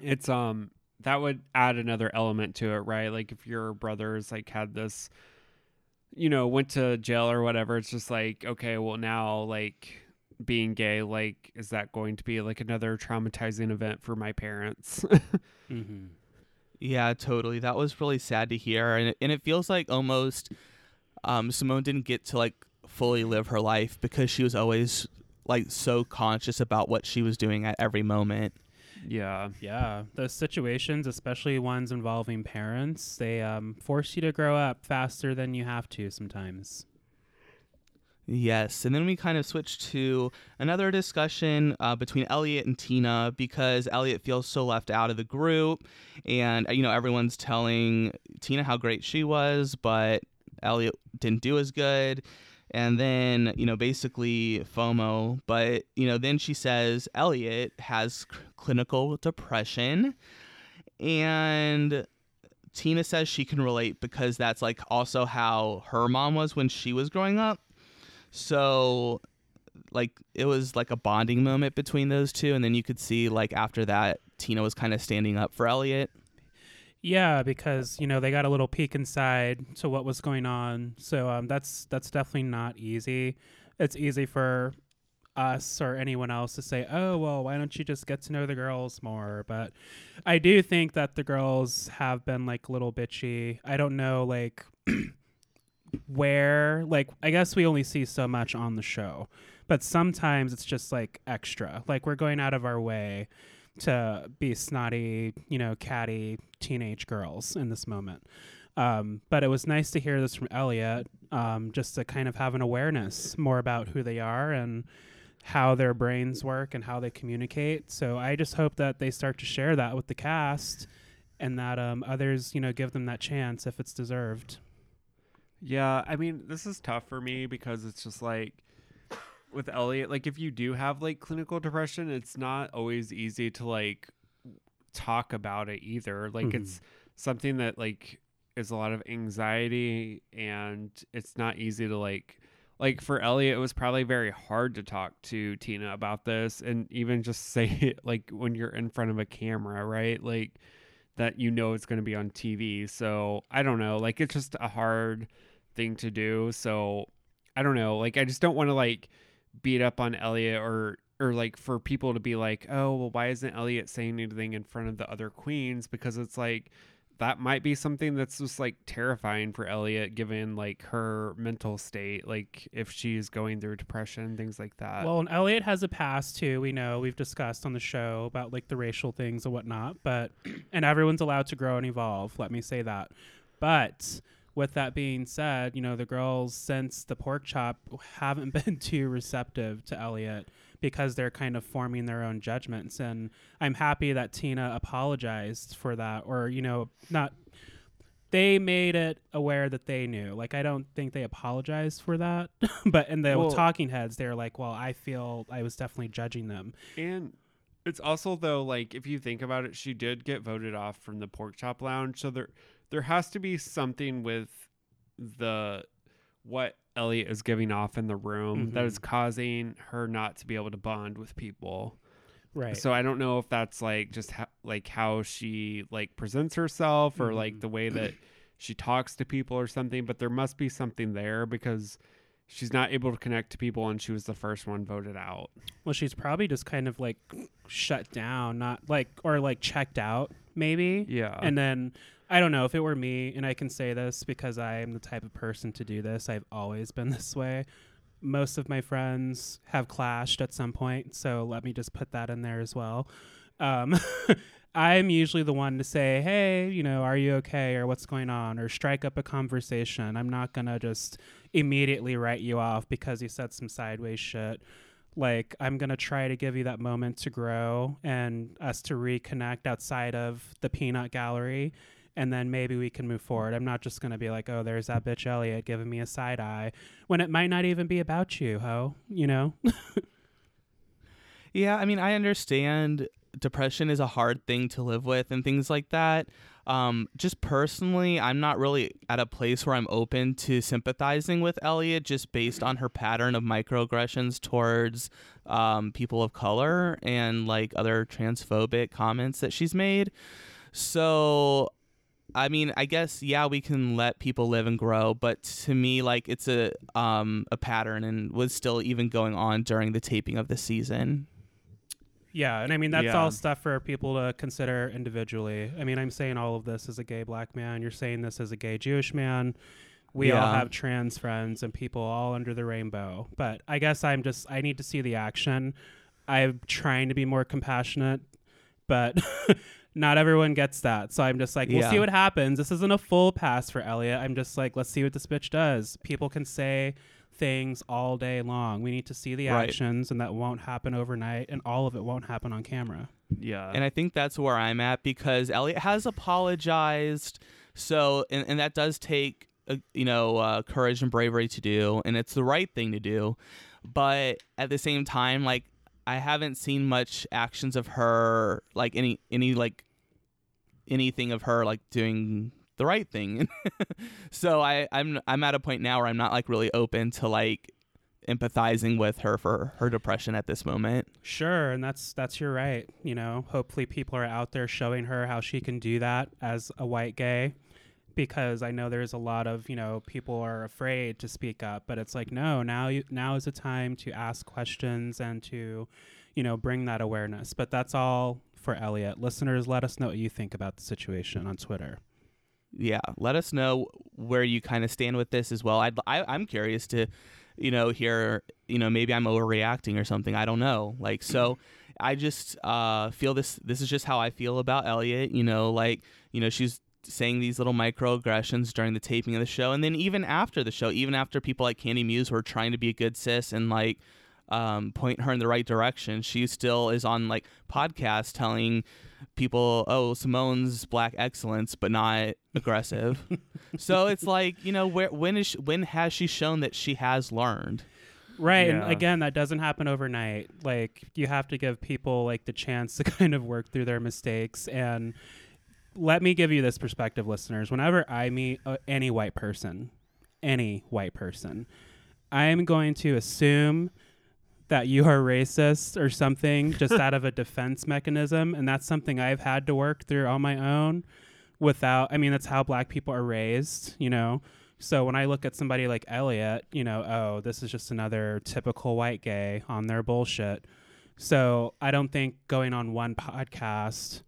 It's um that would add another element to it, right? Like if your brothers like had this you know, went to jail or whatever, it's just like, okay, well now like being gay, like is that going to be like another traumatizing event for my parents?
Mm-hmm.
Yeah, totally. That was really sad to hear, and it, and it feels like almost um, Symone didn't get to like fully live her life because she was always like so conscious about what she was doing at every moment.
Yeah.
Yeah, those situations, especially ones involving parents, they um, force you to grow up faster than you have to sometimes.
Yes, and then we kind of switch to another discussion uh, between Elliott and Tina because Elliott feels so left out of the group, and you know everyone's telling Tina how great she was, but Elliott didn't do as good, and then you know basically FOMO, but you know then she says Elliott has clinical depression, and Tina says she can relate because that's like also how her mom was when she was growing up. So like it was like a bonding moment between those two and then you could see like after that Tina was kind of standing up for Elliott.
Yeah, because you know they got a little peek inside to what was going on. So um, that's that's definitely not easy. It's easy for us or anyone else to say, "Oh, well, why don't you just get to know the girls more?" But I do think that the girls have been like a little bitchy. I don't know, like where, like I guess we only see so much on the show, but sometimes it's just like extra. Like we're going out of our way to be snotty, you know, catty teenage girls in this moment. Um, but it was nice to hear this from Elliott, um, just to kind of have an awareness more about who they are and how their brains work and how they communicate. So I just hope that they start to share that with the cast and that um, others, you know, give them that chance if it's deserved.
Yeah, I mean, this is tough for me because it's just like with Elliott, like if you do have like clinical depression, it's not always easy to like talk about it either. Like
Mhm.
it's something that like is a lot of anxiety and it's not easy to like like for Elliott it was probably very hard to talk to Tina about this and even just say it like when you're in front of a camera, right? Like that you know it's going to be on TV. So, I don't know, like it's just a hard thing to do. So, I don't know, like I just don't want to like beat up on Elliott or or like for people to be like, "Oh, well why isn't Elliott saying anything in front of the other queens?" because it's like that might be something that's just like terrifying for Elliott given like her mental state, like if she's going through depression, things like that.
Well, and Elliott has a past too. We know we've discussed on the show about like the racial things and whatnot. But and everyone's allowed to grow and evolve. Let me say that. But with that being said, you know the girls since the pork chop haven't been too receptive to Elliott because they're kind of forming their own judgments. And I'm happy that Tina apologized for that, or you know, not. They made it aware that they knew. Like I don't think they apologized for that, but in the
Well-
talking heads, they're like, "Well, I feel I was definitely judging them."
And it's also though like if you think about it, she did get voted off from the pork chop lounge, so there there has to be something with the what Elliott is giving off in the room that
Mhm.
is causing her not to be able to bond with people.
Right.
So I don't know if that's like just ha- like how she like presents herself or like
Mhm.
the way that she talks to people or something, but there must be something there because she's not able to connect to people and she was the first one voted out.
Well, she's probably just kind of like shut down, not like or like checked out, maybe.
Yeah.
And then I don't know if it were me, and I can say this because I am the type of person to do this. I've always been this way. Most of my friends have clashed at some point, so let me just put that in there as well. Um, I'm usually the one to say, "Hey, you know, are you okay?" or "What's going on?" or strike up a conversation. I'm not gonna just immediately write you off because you said some sideways shit like i'm going to try to give you that moment to grow and us to reconnect outside of the peanut gallery and then maybe we can move forward i'm not just going to be like oh there's that bitch elliott giving me a side eye when it might not even be about you ho you know
Yeah, I mean, I understand depression is a hard thing to live with and things like that. Um, just personally, I'm not really at a place where I'm open to sympathizing with Elliott just based on her pattern of microaggressions towards um, people of color and like other transphobic comments that she's made. So, I mean, I guess yeah, we can let people live and grow, but to me, like it's a um a pattern and was still even going on during the taping of the season.
yeah and i mean that's
Yeah.
all stuff for people to consider individually. I mean i'm saying all of this as a gay black man. You're saying this as a gay jewish man. We all have trans friends and people all under the rainbow. But i guess i'm just i need to see the action. I'm trying to be more compassionate but not everyone gets that so i'm just like we'll see what happens this isn't a full pass for elliott i'm just like let's see what this bitch does people can say things all day long we need to see the
Right.
actions and that won't happen overnight and all of it won't happen on camera
yeah.
And I think that's where I'm at because Elliott has apologized. So, and, and that does take, uh, you know, uh, courage and bravery to do, and it's the right thing to do. But at the same time, like, I haven't seen much actions of her, like any, any, like, anything of her, like, doing the right thing. so I, I'm, I'm at a point now where I'm not, like, really open to, like, empathizing with her for her depression at this moment.
Sure, and that's that's your right. You know, hopefully people are out there showing her how she can do that as a white gay because I know there's a lot of, you know, people are afraid to speak up, but it's like no, now you now is the time to ask questions and to, you know, bring that awareness. But that's all for Elliott. Listeners, let us know what you think about the situation on Twitter.
yeah let us know where you kind of stand with this as well I'd, I, i'm curious to you know hear you know maybe i'm overreacting or something i don't know like so i just uh feel this this is just how i feel about elliott you know like you know she's saying these little microaggressions during the taping of the show and then even after the show even after people like kandy muse were trying to be a good sis and like um, point her in the right direction she still is on like podcasts telling people oh symone's black excellence but not aggressive so it's like you know where when is she, when has she shown that she has learned
Right. And again, that doesn't happen overnight. Like you have to give people like the chance to kind of work through their mistakes and let me give you this perspective listeners. Whenever I meet uh, any white person, any white person, I am going to assume that you are racist or something just out of a defense mechanism and that's something I've had to work through on my own without I mean that's how black people are raised, you know. So when I look at somebody like Elliott, you know, oh, this is just another typical white gay on their bullshit. So I don't think going on one podcast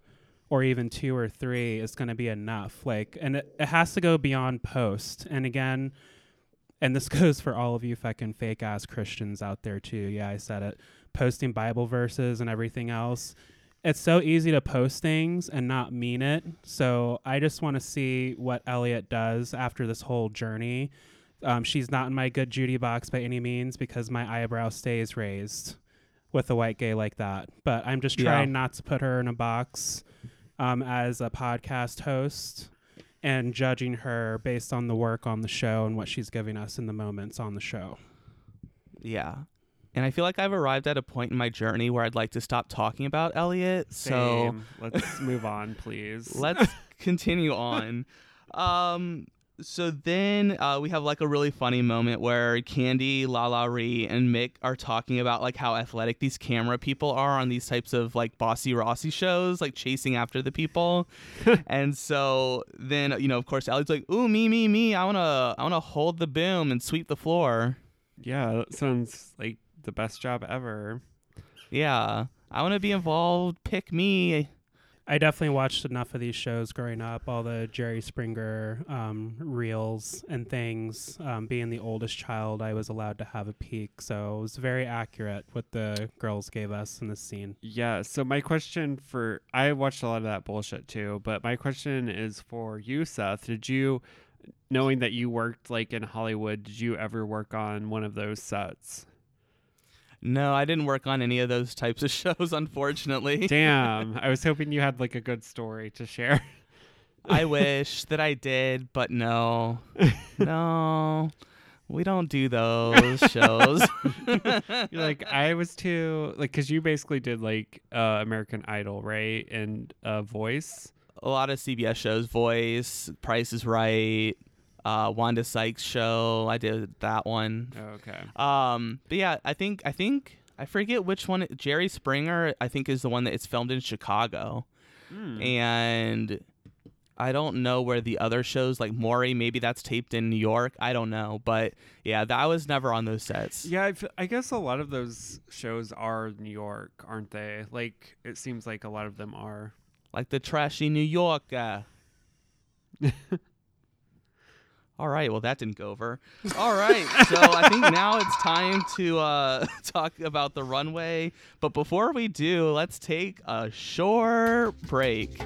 or even two or three is going to be enough. Like, and it, it has to go beyond post. And again, and this goes for all of you fucking fake ass Christians out there too. Yeah, I said it. Posting Bible verses and everything else. It's so easy to post things and not mean it. So I just want to see what Elliott does after this whole journey. Um, she's not in my good Judy box by any means because my eyebrow stays raised with a white gay like that. But I'm just
Yeah.
trying not to put her in a box um, as a podcast host and judging her based on the work on the show and what she's giving us in the moments on the show.
Yeah. And I feel like I've arrived at a point in my journey where I'd like to stop talking about Elliott. So
Same. let's move on, please.
let's continue on. Um, so then uh, we have like a really funny moment where Kandy, LaLa Ri, and Mick are talking about like how athletic these camera people are on these types of like Bossy Rossy shows, like chasing after the people. and so then you know, of course, Ellie's like, "Ooh, me, me, me! I wanna, I wanna hold the boom and sweep the floor."
yeah, that sounds like the best job ever.
Yeah, I wanna be involved. Pick me.
I definitely watched enough of these shows growing up, all the Jerry Springer um, reels and things. Um, being the oldest child, I was allowed to have a peek, so it was very accurate what the girls gave us in this scene.
Yeah. So my question for I watched a lot of that bullshit too, but my question is for you, Seth. Did you, knowing that you worked like in Hollywood, did you ever work on one of those sets?
No, I didn't work on any of those types of shows, unfortunately.
Damn. I was hoping you had like a good story to share.
I wish that I did, but no. No. We don't do those shows.
You're like I was too like because you basically did like uh, American Idol, right? And uh, Voice.
a lot of CBS shows, Voice, Price is Right, uh, Wanda Sykes show. I did that one.
Oh, okay.
Um, but yeah, I think I think I forget which one. Jerry Springer, I think, is the one that it's filmed in Chicago,
Hmm.
and I don't know where the other shows like Maury. Maybe that's taped in New York. I don't know, but yeah, that was never on those sets.
Yeah, I, f- I guess a lot of those shows are New York, aren't they? Like it seems like a lot of them are.
like the trashy New York. Uh. All right, well that didn't go over. All right, so I think now it's time to uh, talk about the runway. But before we do, let's take a short break.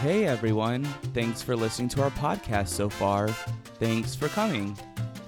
Hey everyone, thanks for listening to our podcast so far. Thanks for coming.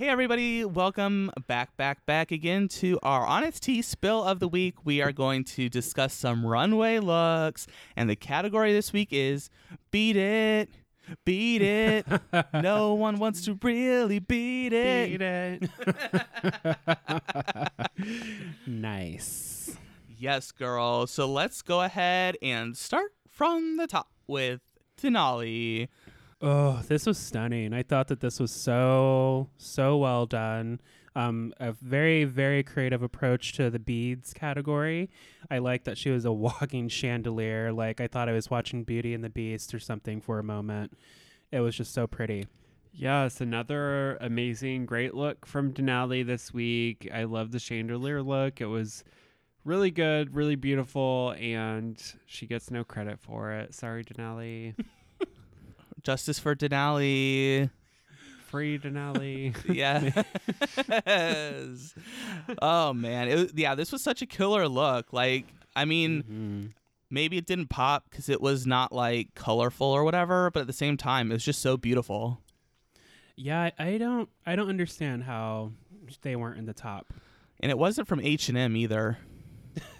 Hey, everybody. Welcome back, back, back again to our Honest Tea Spill of the Week. We are going to discuss some runway looks, and the category this week is Beat It. Beat it. no one wants to really beat it.
Beat it. nice.
Yes, girl. So let's go ahead and start from the top with Denali.
Oh, this was stunning. I thought that this was so so well done. Um, a very very creative approach to the beads category. I like that she was a walking chandelier. Like I thought I was watching Beauty and the Beast or something for a moment. It was just so pretty.
Yes, another amazing, great look from Denali this week. I love the chandelier look. It was really good, really beautiful, and she gets no credit for it. Sorry, Denali.
Justice for Denali.
Free Denali.
yes. oh man. It, yeah, this was such a killer look. Like, I mean,
Mhm.
maybe it didn't pop because it was not like colorful or whatever, but at the same time, it was just so beautiful.
Yeah, I, I don't I don't understand how they weren't in the top.
And it wasn't from H and M either.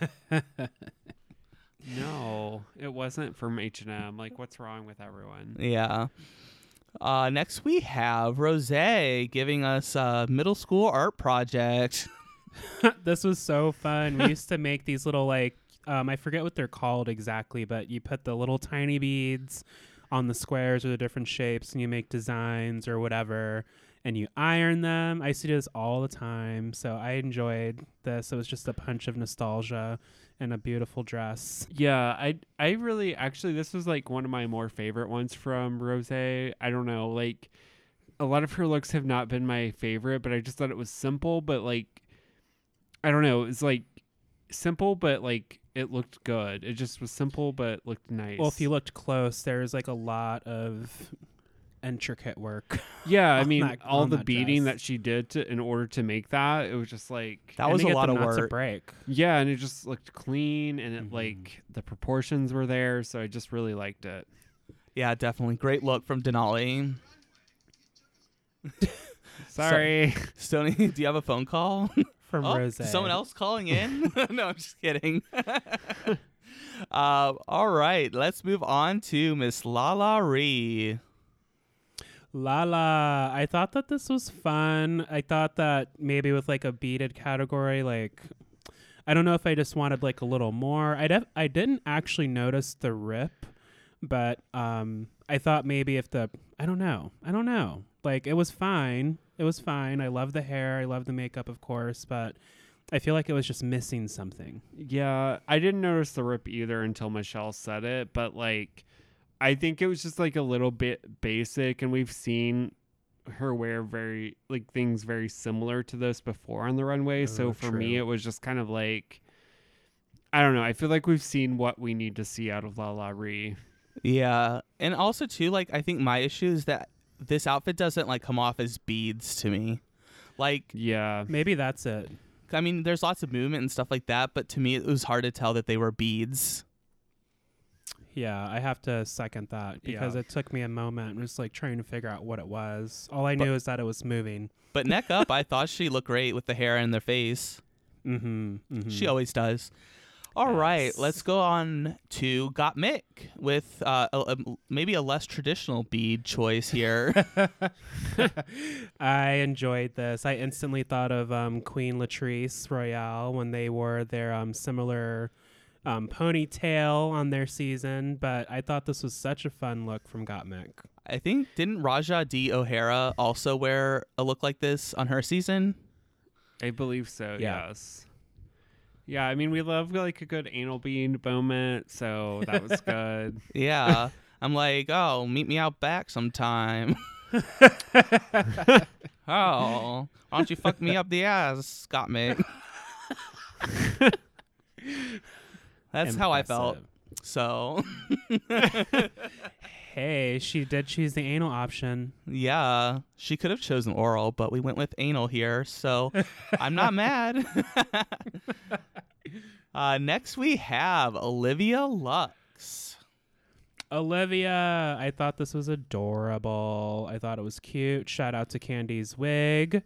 no, it wasn't from H&M. Like, what's wrong with everyone?
Yeah. Uh, next we have Rose giving us a middle school art project.
this was so fun. We used to make these little like um, I forget what they're called exactly, but you put the little tiny beads on the squares or the different shapes, and you make designs or whatever, and you iron them. I used to do this all the time, so I enjoyed this. It was just a punch of nostalgia and a beautiful dress.
Yeah, I I really actually this was like one of my more favorite ones from Rose. I don't know, like a lot of her looks have not been my favorite, but I just thought it was simple, but like I don't know, it's like simple but like it looked good. It just was simple but looked nice.
Well, if you looked close, there's like a lot of intricate work.
yeah, I mean
that-
all the
that
beating
dress.
that she did to in order to make that, it was just like
That was a lot of work.
break.
yeah, and it just looked clean and it
Mhm.
like the proportions were there, so I just really liked it.
Yeah, definitely. Great look from Denali.
Sorry.
Stony, do you have a phone call?
From
oh,
Rose.
someone else calling in? no, I'm just kidding. uh, all right, let's move on to Miss LaLa Ri.
LaLa, I thought that this was fun. I thought that maybe with like a beaded category, like I don't know if I just wanted like a little more. I def- I didn't actually notice the rip, but um I thought maybe if the I don't know. I don't know. Like it was fine. It was fine. I love the hair. I love the makeup, of course, but I feel like it was just missing something.
Yeah, I didn't notice the rip either until Michelle said it, but like I think it was just like a little bit basic and we've seen her wear very like things very similar to this before on the runway. so
Oh,
for me it was just kind of like I don't know. I feel like we've seen what we need to see out of LaLa Ri.
Yeah, and also too, like I think my issue is that this outfit doesn't like come off as beads to me. Like,
Yeah.
Maybe that's it.
I mean, there's lots of movement and stuff like that, but to me, it was hard to tell that they were beads.
Yeah, I have to second that because
Yeah.
it took me a moment just like trying to figure out what it was. All I
But-
knew is that it was moving.
But neck up, I thought she looked great with the hair and the face.
Mm-hmm. mm-hmm.
She always does. All right,
Yes.
let's go on to Gottmik with uh, a, a- maybe a less traditional bead choice here.
I enjoyed this. I instantly thought of um, Queen Latrice Royale when they wore their um, similar um, ponytail on their season, but I thought this was such a fun look from Gottmik.
I think didn't Raja D O'Hara also wear a look like this on her season?
I believe so.
Yeah.
Yes. Yeah, I mean we love like a good anal bead moment, so that was good.
Yeah. I'm like, oh, meet me out back sometime. oh, why don't you fuck me up the ass, Gottmik? That's how I felt. So,
Hey, she did choose the anal option.
yeah, she could have chosen oral, but we went with anal here. So, I'm not mad. uh, next, we have Olivia Lux.
Olivia, I thought this was adorable. I thought it was cute. Shout out to Kandy's wig.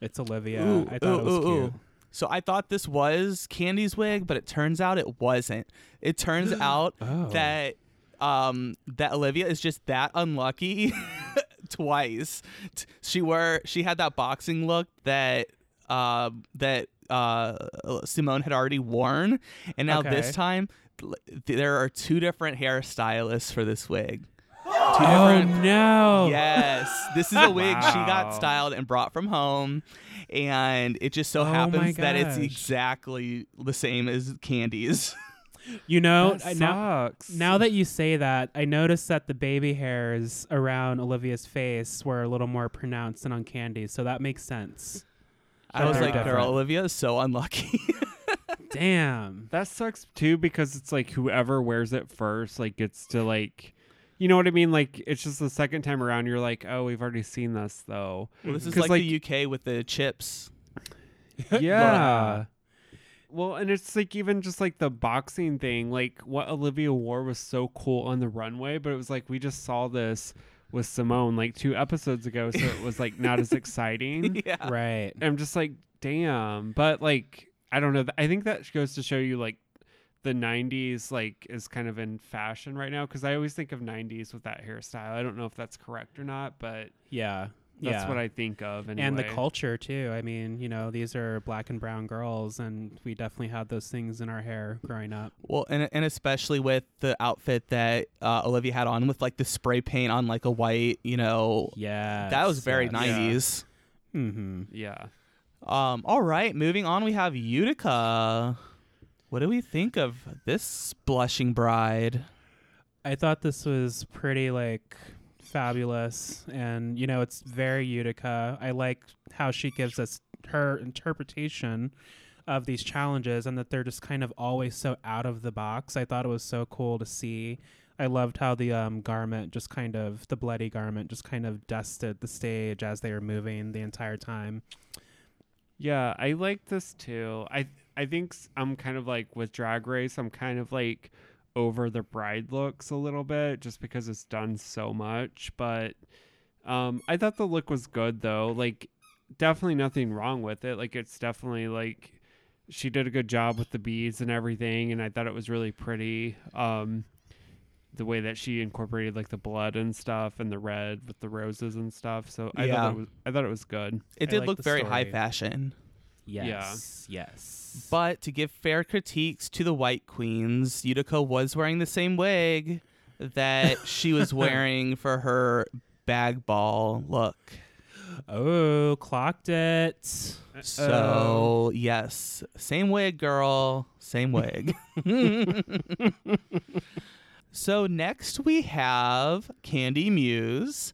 It's Olivia.
Ooh,
I thought it was
ooh, ooh,
cute.
ooh. So I thought this was Kandy's wig, but it turns out it wasn't. It turns out
Oh.
that um that Olivia is just that unlucky twice. She wore she had that boxing look that uh that uh Symone had already worn, and now this time there are two different hairstylists for this wig. Two
Oh
different
no.
Yes, this is a wig she
Wow.
got styled and brought from home, and it just so
Oh my
happens that it's
gosh.
exactly the same as Kandy's.
You know,
that
I- now
sucks.
now that you say that, I noticed that the baby hairs around Olivia's face were a little more pronounced than on Kandy's, so that makes sense.
I was
they're
like, girl. Olivia is so unlucky.
Damn.
That sucks too because it's like whoever wears it first like gets to like you know what I mean? Like it's just the second time around you're like, Oh, we've already seen this though.
well, this is like, the UK with the chips.
Yeah. well, and it's like even just like the boxing thing, like what Olivia wore was so cool on the runway, but it was like we just saw this with Symone like two episodes ago, so it was like not as exciting.
yeah.
Right.
I'm just like, damn. But like, I don't know. I think that goes to show you like the 90s like is kind of in fashion right now because I always think of 90s with that hairstyle. I don't know if that's correct or not, but
Yeah.
That's
Yeah.
what I think of.
and the culture too. I mean, you know, these are black and brown girls, and we definitely had those things in our hair growing up.
Well, and and especially with the outfit that uh, Olivia had on with like the spray paint on like a white, you know,
Yeah,
that was very
yes.
90s.
Mm-hmm.
Yeah.
Um, all right, moving on, we have Utica. What do we think of this blushing bride?
I thought this was pretty like fabulous, and you know, it's very Utica. I like how she gives us her interpretation of these challenges, and that they're just kind of always so out of the box. I thought it was so cool to see. I loved how the um, garment just kind of the bloody garment just kind of dusted the stage as they were moving the entire time.
Yeah, I like this too. I I think I'm kind of like with Drag Race. I'm kind of like over the bride looks a little bit just because it's done so much. But um, I thought the look was good though. Like definitely nothing wrong with it. Like it's definitely like she did a good job with the beads and everything, and I thought it was really pretty. Um, the way that she incorporated like the blood and stuff and the red with the roses and stuff. So I
Yeah.
thought it was I thought it was good.
It did look very high fashion.
Yes, yes.
But to give fair critiques to the white queens, Utica was wearing the same wig that she was wearing for her bag ball look.
oh, clocked it.
So, yes, same wig, girl, same wig. so next we have Kandy Muse,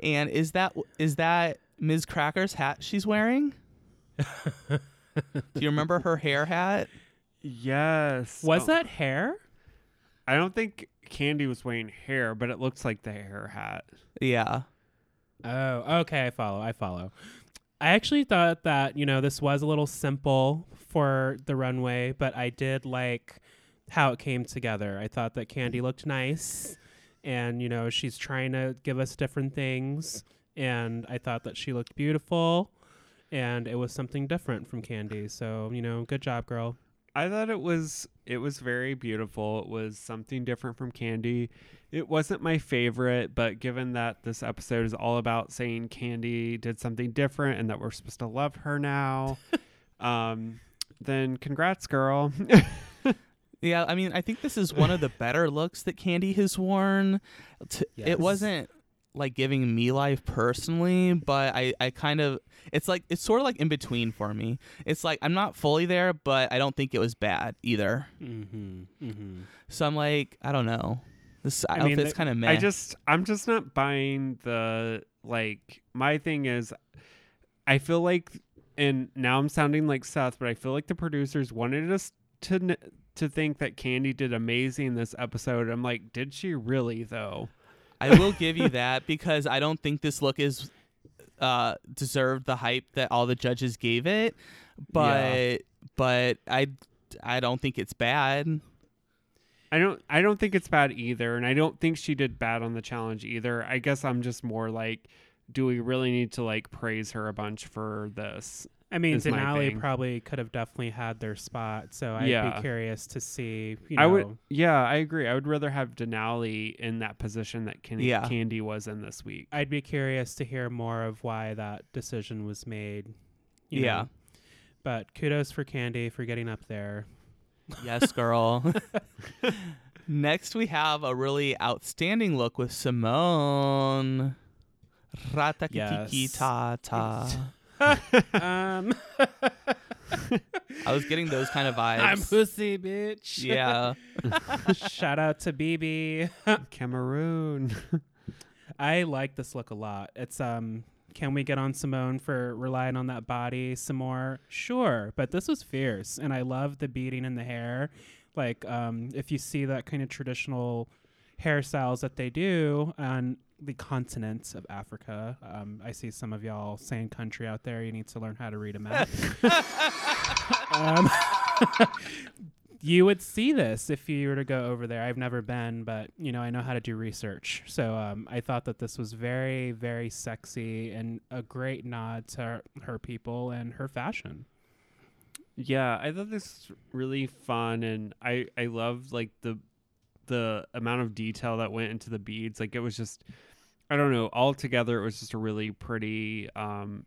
and is that is that Miz Cracker's hat she's wearing? Do you remember her hair hat?
Yes.
Was
Oh,
that hair?
I don't think Kandy was wearing hair, but it looks like the hair hat.
Yeah.
Oh, okay. I follow. I follow. I actually thought that, you know, this was a little simple for the runway, but I did like how it came together. I thought that Kandy looked nice and, you know, she's trying to give us different things. And I thought that she looked beautiful and it was something different from Kandy. So, you know, good job, girl.
I thought it was it was very beautiful. It was something different from Kandy. It wasn't my favorite, but given that this episode is all about saying Kandy did something different and that we're supposed to love her now, um, then congrats, girl.
Yeah, I mean, I think this is one of the better looks that Kandy has worn. T-
Yes.
It wasn't like giving me life personally, but I, I kind of, it's like, it's sort of like in between for me. It's like, I'm not fully there, but I don't think it was bad either.
Mm-hmm. Mm-hmm.
So I'm like, I don't know. This
I
outfit's
the-
kind of meh.
I just I'm just not buying the like my thing is I feel like and now I'm sounding like Seth, but I feel like the producers wanted us to to think that Kandy did amazing this episode. I'm like, did she really though?
I will give you that because I don't think this look is uh deserved the hype that all the judges gave it. But but I I don't think it's bad.
I don't I don't think it's bad either, and I don't think she did bad on the challenge either. I guess I'm just more like, do we really need to like praise her a bunch for this?
I mean,
is my
Denali
thing.
probably could have definitely had their spot, so I'd
Yeah.
be curious to see. You know,
I would, yeah, I agree. I would rather have Denali in that position that Can-
Yeah.
Kandy was in this week.
I'd be curious to hear more of why that decision was made. you
Yeah.
know. But kudos for Kandy for getting up there.
Yes, girl. Next, we have a really outstanding look with Symone. Ratakiki
Yes.
ta ta.
Um,
I was getting those kind of vibes.
I'm pussy, bitch.
yeah.
Shout out to BB.
Cameroon.
I like this look a lot. It's um can we get on Symone for relying on that body some more? Sure, but this was fierce and I love the beading in the hair. Like um if you see that kind of traditional hairstyles that they do on the continent of Africa. Um, I see some of y'all saying country out there. You need to learn how to read a map. um, you would see this if you were to go over there. I've never been, but you know, I know how to do research. So um, I thought that this was very, very sexy and a great nod to her, her people and her fashion.
yeah, I thought this was really fun, and I I love like the the amount of detail that went into the beads. Like it was just, I don't know. Altogether, it was just a really pretty um,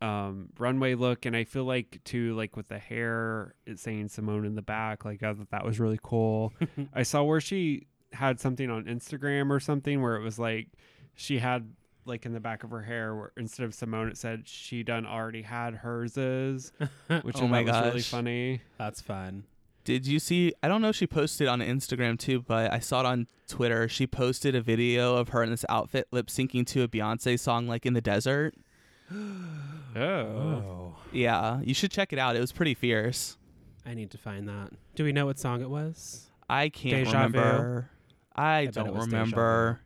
um, runway look, and I feel like too, like with the hair, it's saying Symone in the back. Like I thought that was really cool. I saw where she had something on Instagram or something where it was like she had like in the back of her hair where instead of Symone it said she done already had hers which
Oh
I
my
thought was really funny.
That's fun.
Did you see? I don't know if she posted on Instagram too, but I saw it on Twitter. She posted a video of her in this outfit lip syncing to a Beyonce song, like in the desert.
Oh.
Yeah, you should check it out. It was pretty fierce.
I need to find that. Do we know what song it was?
I can't
Deja vu?
remember. I, don't
was
remember.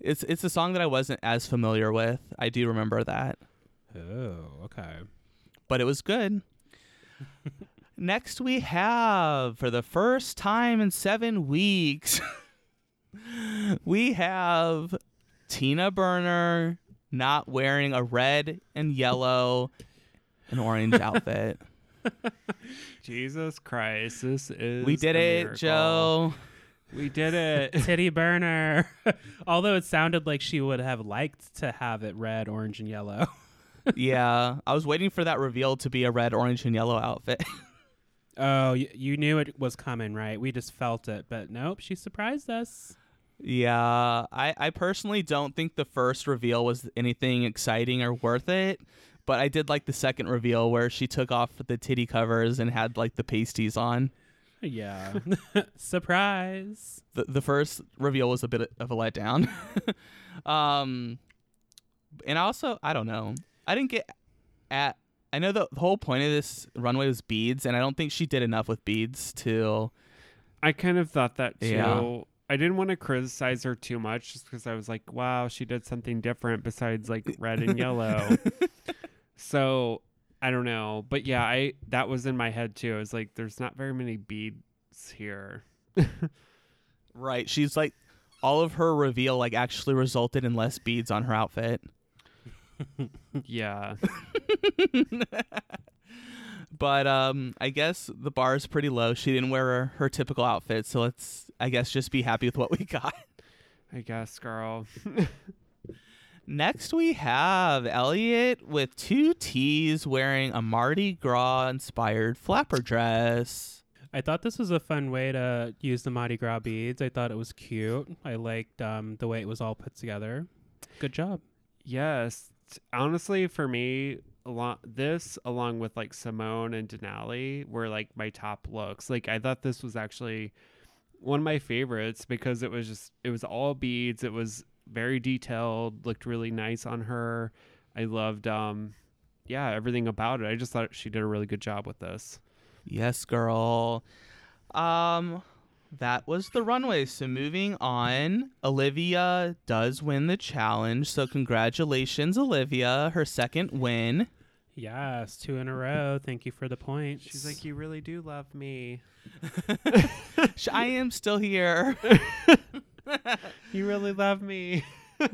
It's it's a song that I wasn't as familiar with. I do remember that,
Oh, okay.
but it was good. Next we have for the first time in 7 weeks we have Tina Burner not wearing a red and yellow and orange outfit.
Jesus Christ, this is
we did
a
it,
miracle.
Joe.
We did it.
Titty burner. Although it sounded like she would have liked to have it red, orange, and yellow.
yeah, I was waiting for that reveal to be a red, orange, and yellow outfit.
Oh, you, you knew it was coming, right? We just felt it, but nope, she surprised us.
Yeah, I, I personally don't think the first reveal was anything exciting or worth it, but I did like the second reveal where she took off the titty covers and had like the pasties on.
Yeah. Surprise.
The the first reveal was a bit of a letdown. um and also, I don't know. I didn't get at I know the, the whole point of this runway was beads and I don't think she did enough with beads to
I kind of thought that too.
Yeah.
I didn't want to criticize her too much just because I was like, wow, she did something different besides like red and yellow. so I don't know. But yeah, I that was in my head too. I was like, there's not very many beads here.
Right. She's like all of her reveal like actually resulted in less beads on her outfit.
Yeah.
but um I guess the bar is pretty low. She didn't wear her, her typical outfit, so let's I guess just be happy with what we got.
I guess, girl.
Next we have Elliott with two T's wearing a Mardi Gras inspired flapper dress.
I thought this was a fun way to use the Mardi Gras beads. I thought it was cute. I liked um, the way it was all put together. Good job.
Yes. Honestly, for me, along this along with like Symone and Denali were like my top looks. Like I thought this was actually one of my favorites because it was just it was all beads. It was very detailed, looked really nice on her. I loved um yeah, everything about it. I just thought she did a really good job with this.
Yes, girl. Um that was the runway. So moving on, Olivia does win the challenge. So congratulations, Olivia, her second win.
Yes, two in a row. Thank you for the points.
She's like, You really do love me.
Sh- I am still here.
You really love me.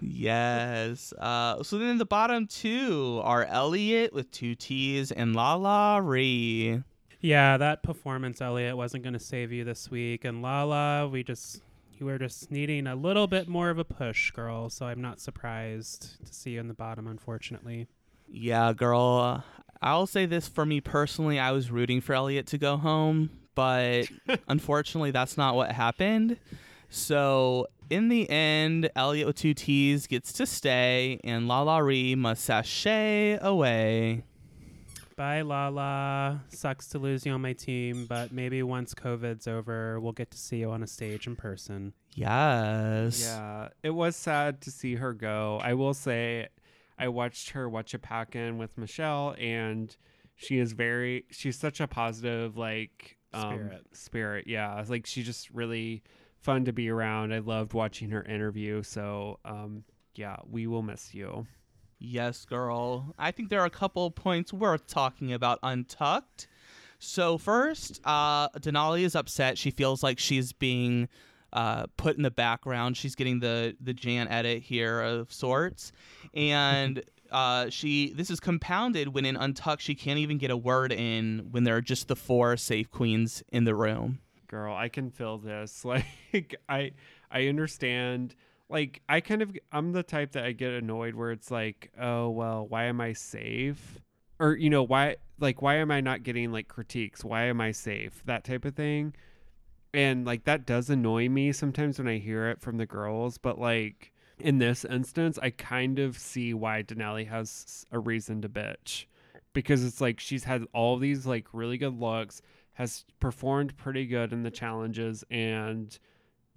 yes. Uh, so then the bottom two are Elliott with two T's and LaLa Ri.
Yeah, that performance, Elliott, wasn't going to save you this week. And LaLa, we just, you were just needing a little bit more of a push, girl. So I'm not surprised to see you in the bottom, unfortunately.
Yeah, girl. Uh, I'll say this for me personally. I was rooting for Elliott to go home, but unfortunately, that's not what happened. So in the end, Elliott with two T's gets to stay, and LaLa Ri must sashay away.
Bye, LaLa. Sucks to lose you on my team, but maybe once COVID's over, we'll get to see you on a stage in person.
Yes.
Yeah, it was sad to see her go. I will say, I watched her watch a pack in with Michelle, and she is very. She's such a positive like um,
Spirit.
Spirit, yeah. Like she's just really fun to be around. I loved watching her interview. So, um, yeah, we will miss you.
Yes, girl. I think there are a couple points worth talking about untucked. So first, uh, Denali is upset. She feels like she's being uh, put in the background. She's getting the the Jan edit here of sorts, and uh, she this is compounded when in untucked she can't even get a word in when there are just the four safe queens in the room.
girl i can feel this like i i understand like I kind of I'm the type that I get annoyed where it's like, oh well, why am I safe? Or you know why like why am I not getting like critiques? Why am I safe? That type of thing. And like that does annoy me sometimes when I hear it from the girls, but like in this instance, I kind of see why Denali has a reason to bitch because it's like she's had all these like really good looks, has performed pretty good in the challenges, and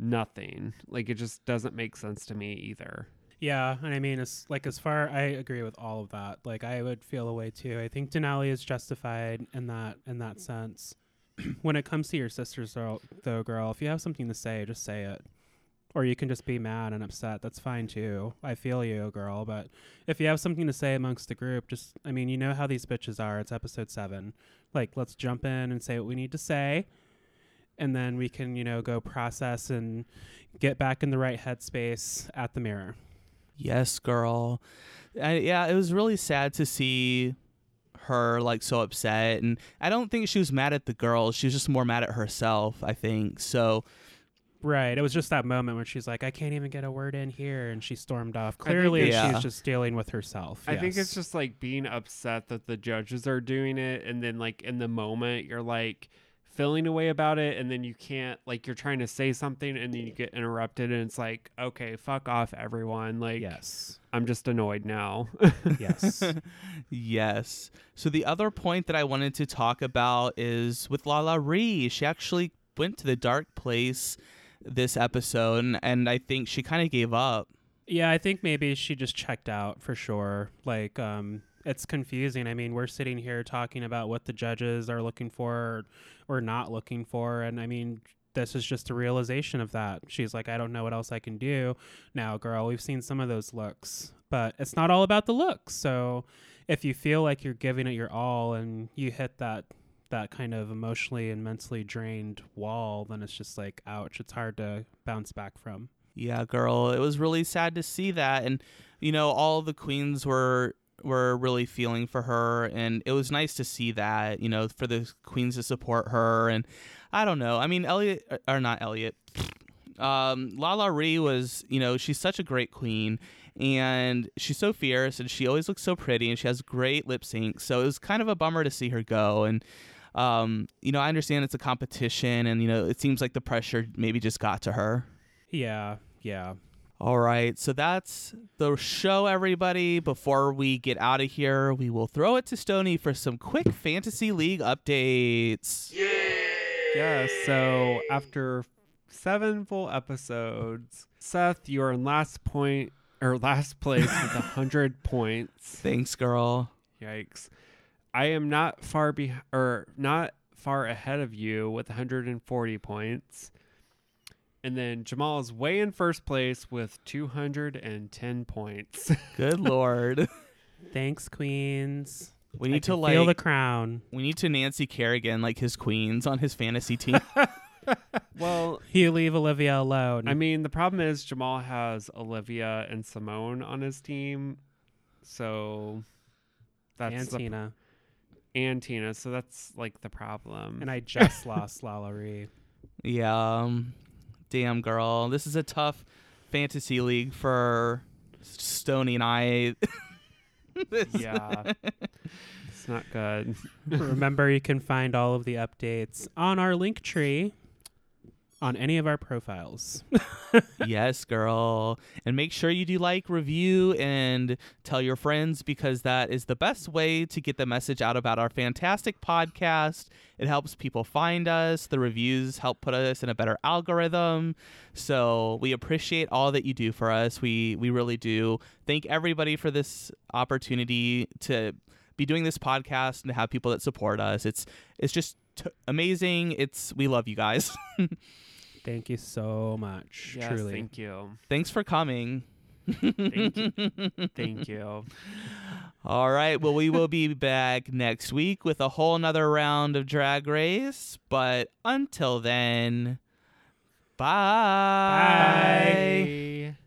nothing. Like it just doesn't make sense to me either.
Yeah, and I mean, it's like as far I agree with all of that. Like I would feel a way too. I think Denali is justified in that in that sense. when it comes to your sisters, though, though, girl, if you have something to say, just say it. Or you can just be mad and upset. That's fine too. I feel you, girl. But if you have something to say amongst the group, just, I mean, you know how these bitches are. It's episode seven. Like, let's jump in and say what we need to say. And then we can, you know, go process and get back in the right headspace at the mirror.
Yes, girl. I, yeah, it was really sad to see her like so upset and I don't think she was mad at the girls. She was just more mad at herself, I think. So
Right. It was just that moment when she's like, I can't even get a word in here. And she stormed off. Clearly,
it's-
she's just dealing with herself.
I think it's just like being upset that the judges are doing it, and then like in the moment you're like feeling a way about it, and then you can't like you're trying to say something, and then you get interrupted, and it's like okay, fuck off, everyone. Like
Yes.
I'm just annoyed now.
Yes.
yes. So the other point that I wanted to talk about is with LaLa Ri. She actually went to the dark place this episode, and, and I think she kind of gave up.
yeah, I think maybe she just checked out for sure. Like, um, it's confusing. I mean, we're sitting here talking about what the judges are looking for or, or not looking for. And I mean, this is just a realization of that. She's like, I don't know what else I can do. Now, girl, we've seen some of those looks, but it's not all about the looks. So if you feel like you're giving it your all and you hit that that kind of emotionally and mentally drained wall, then it's just like, ouch, it's hard to bounce back from.
Yeah, girl. It was really sad to see that, and you know, all the queens were were really feeling for her, and it was nice to see that. You know, for the queens to support her, and I don't know. I mean, Elliott or not Elliott. Um, LaLa Ri was, you know, she's such a great queen, and she's so fierce, and she always looks so pretty, and she has great lip sync. So it was kind of a bummer to see her go, and um, you know, I understand it's a competition, and you know, it seems like the pressure maybe just got to her.
Yeah, yeah.
All right, so that's the show, everybody. Before we get out of here, we will throw it to Stony for some quick Fantasy League updates.
yeah. So after seven full episodes, Seth, you're in last point or last place with a hundred points.
Thanks, girl.
Yikes. I am not far be or not far ahead of you with 140 points. And then Jamal is way in first place with 210 points.
Good lord.
Thanks, Queens.
We
I
need to
can
like
feel the crown.
we need to Nancy Kerrigan like his queens on his fantasy team.
well,
You leave Olivia alone.
I mean, the problem is Jamal has Olivia and Symone on his team. So that's
and
the,
Tina.
and Tina. So that's like the problem.
And I just lost LaLa Ri.
yeah. Um, damn girl. This is a tough fantasy league for Stony and I.
Yeah. it's not good.
Remember, you can find all of the updates on our Linktree on any of our profiles.
yes, girl. And make sure you do like, review, and tell your friends because that is the best way to get the message out about our fantastic podcast. It helps people find us. The reviews help put us in a better algorithm. So we appreciate all that you do for us. We we really do. Thank everybody for this opportunity to be doing this podcast and to have people that support us. It's it's just t- amazing. It's we love you guys.
Thank you so much.
Yes,
truly.
thank you.
Thanks for coming.
Thank you. Thank you.
All right. Well, we will be back next week with a whole nother round of Drag Race. But until then, bye.
Bye.
Bye.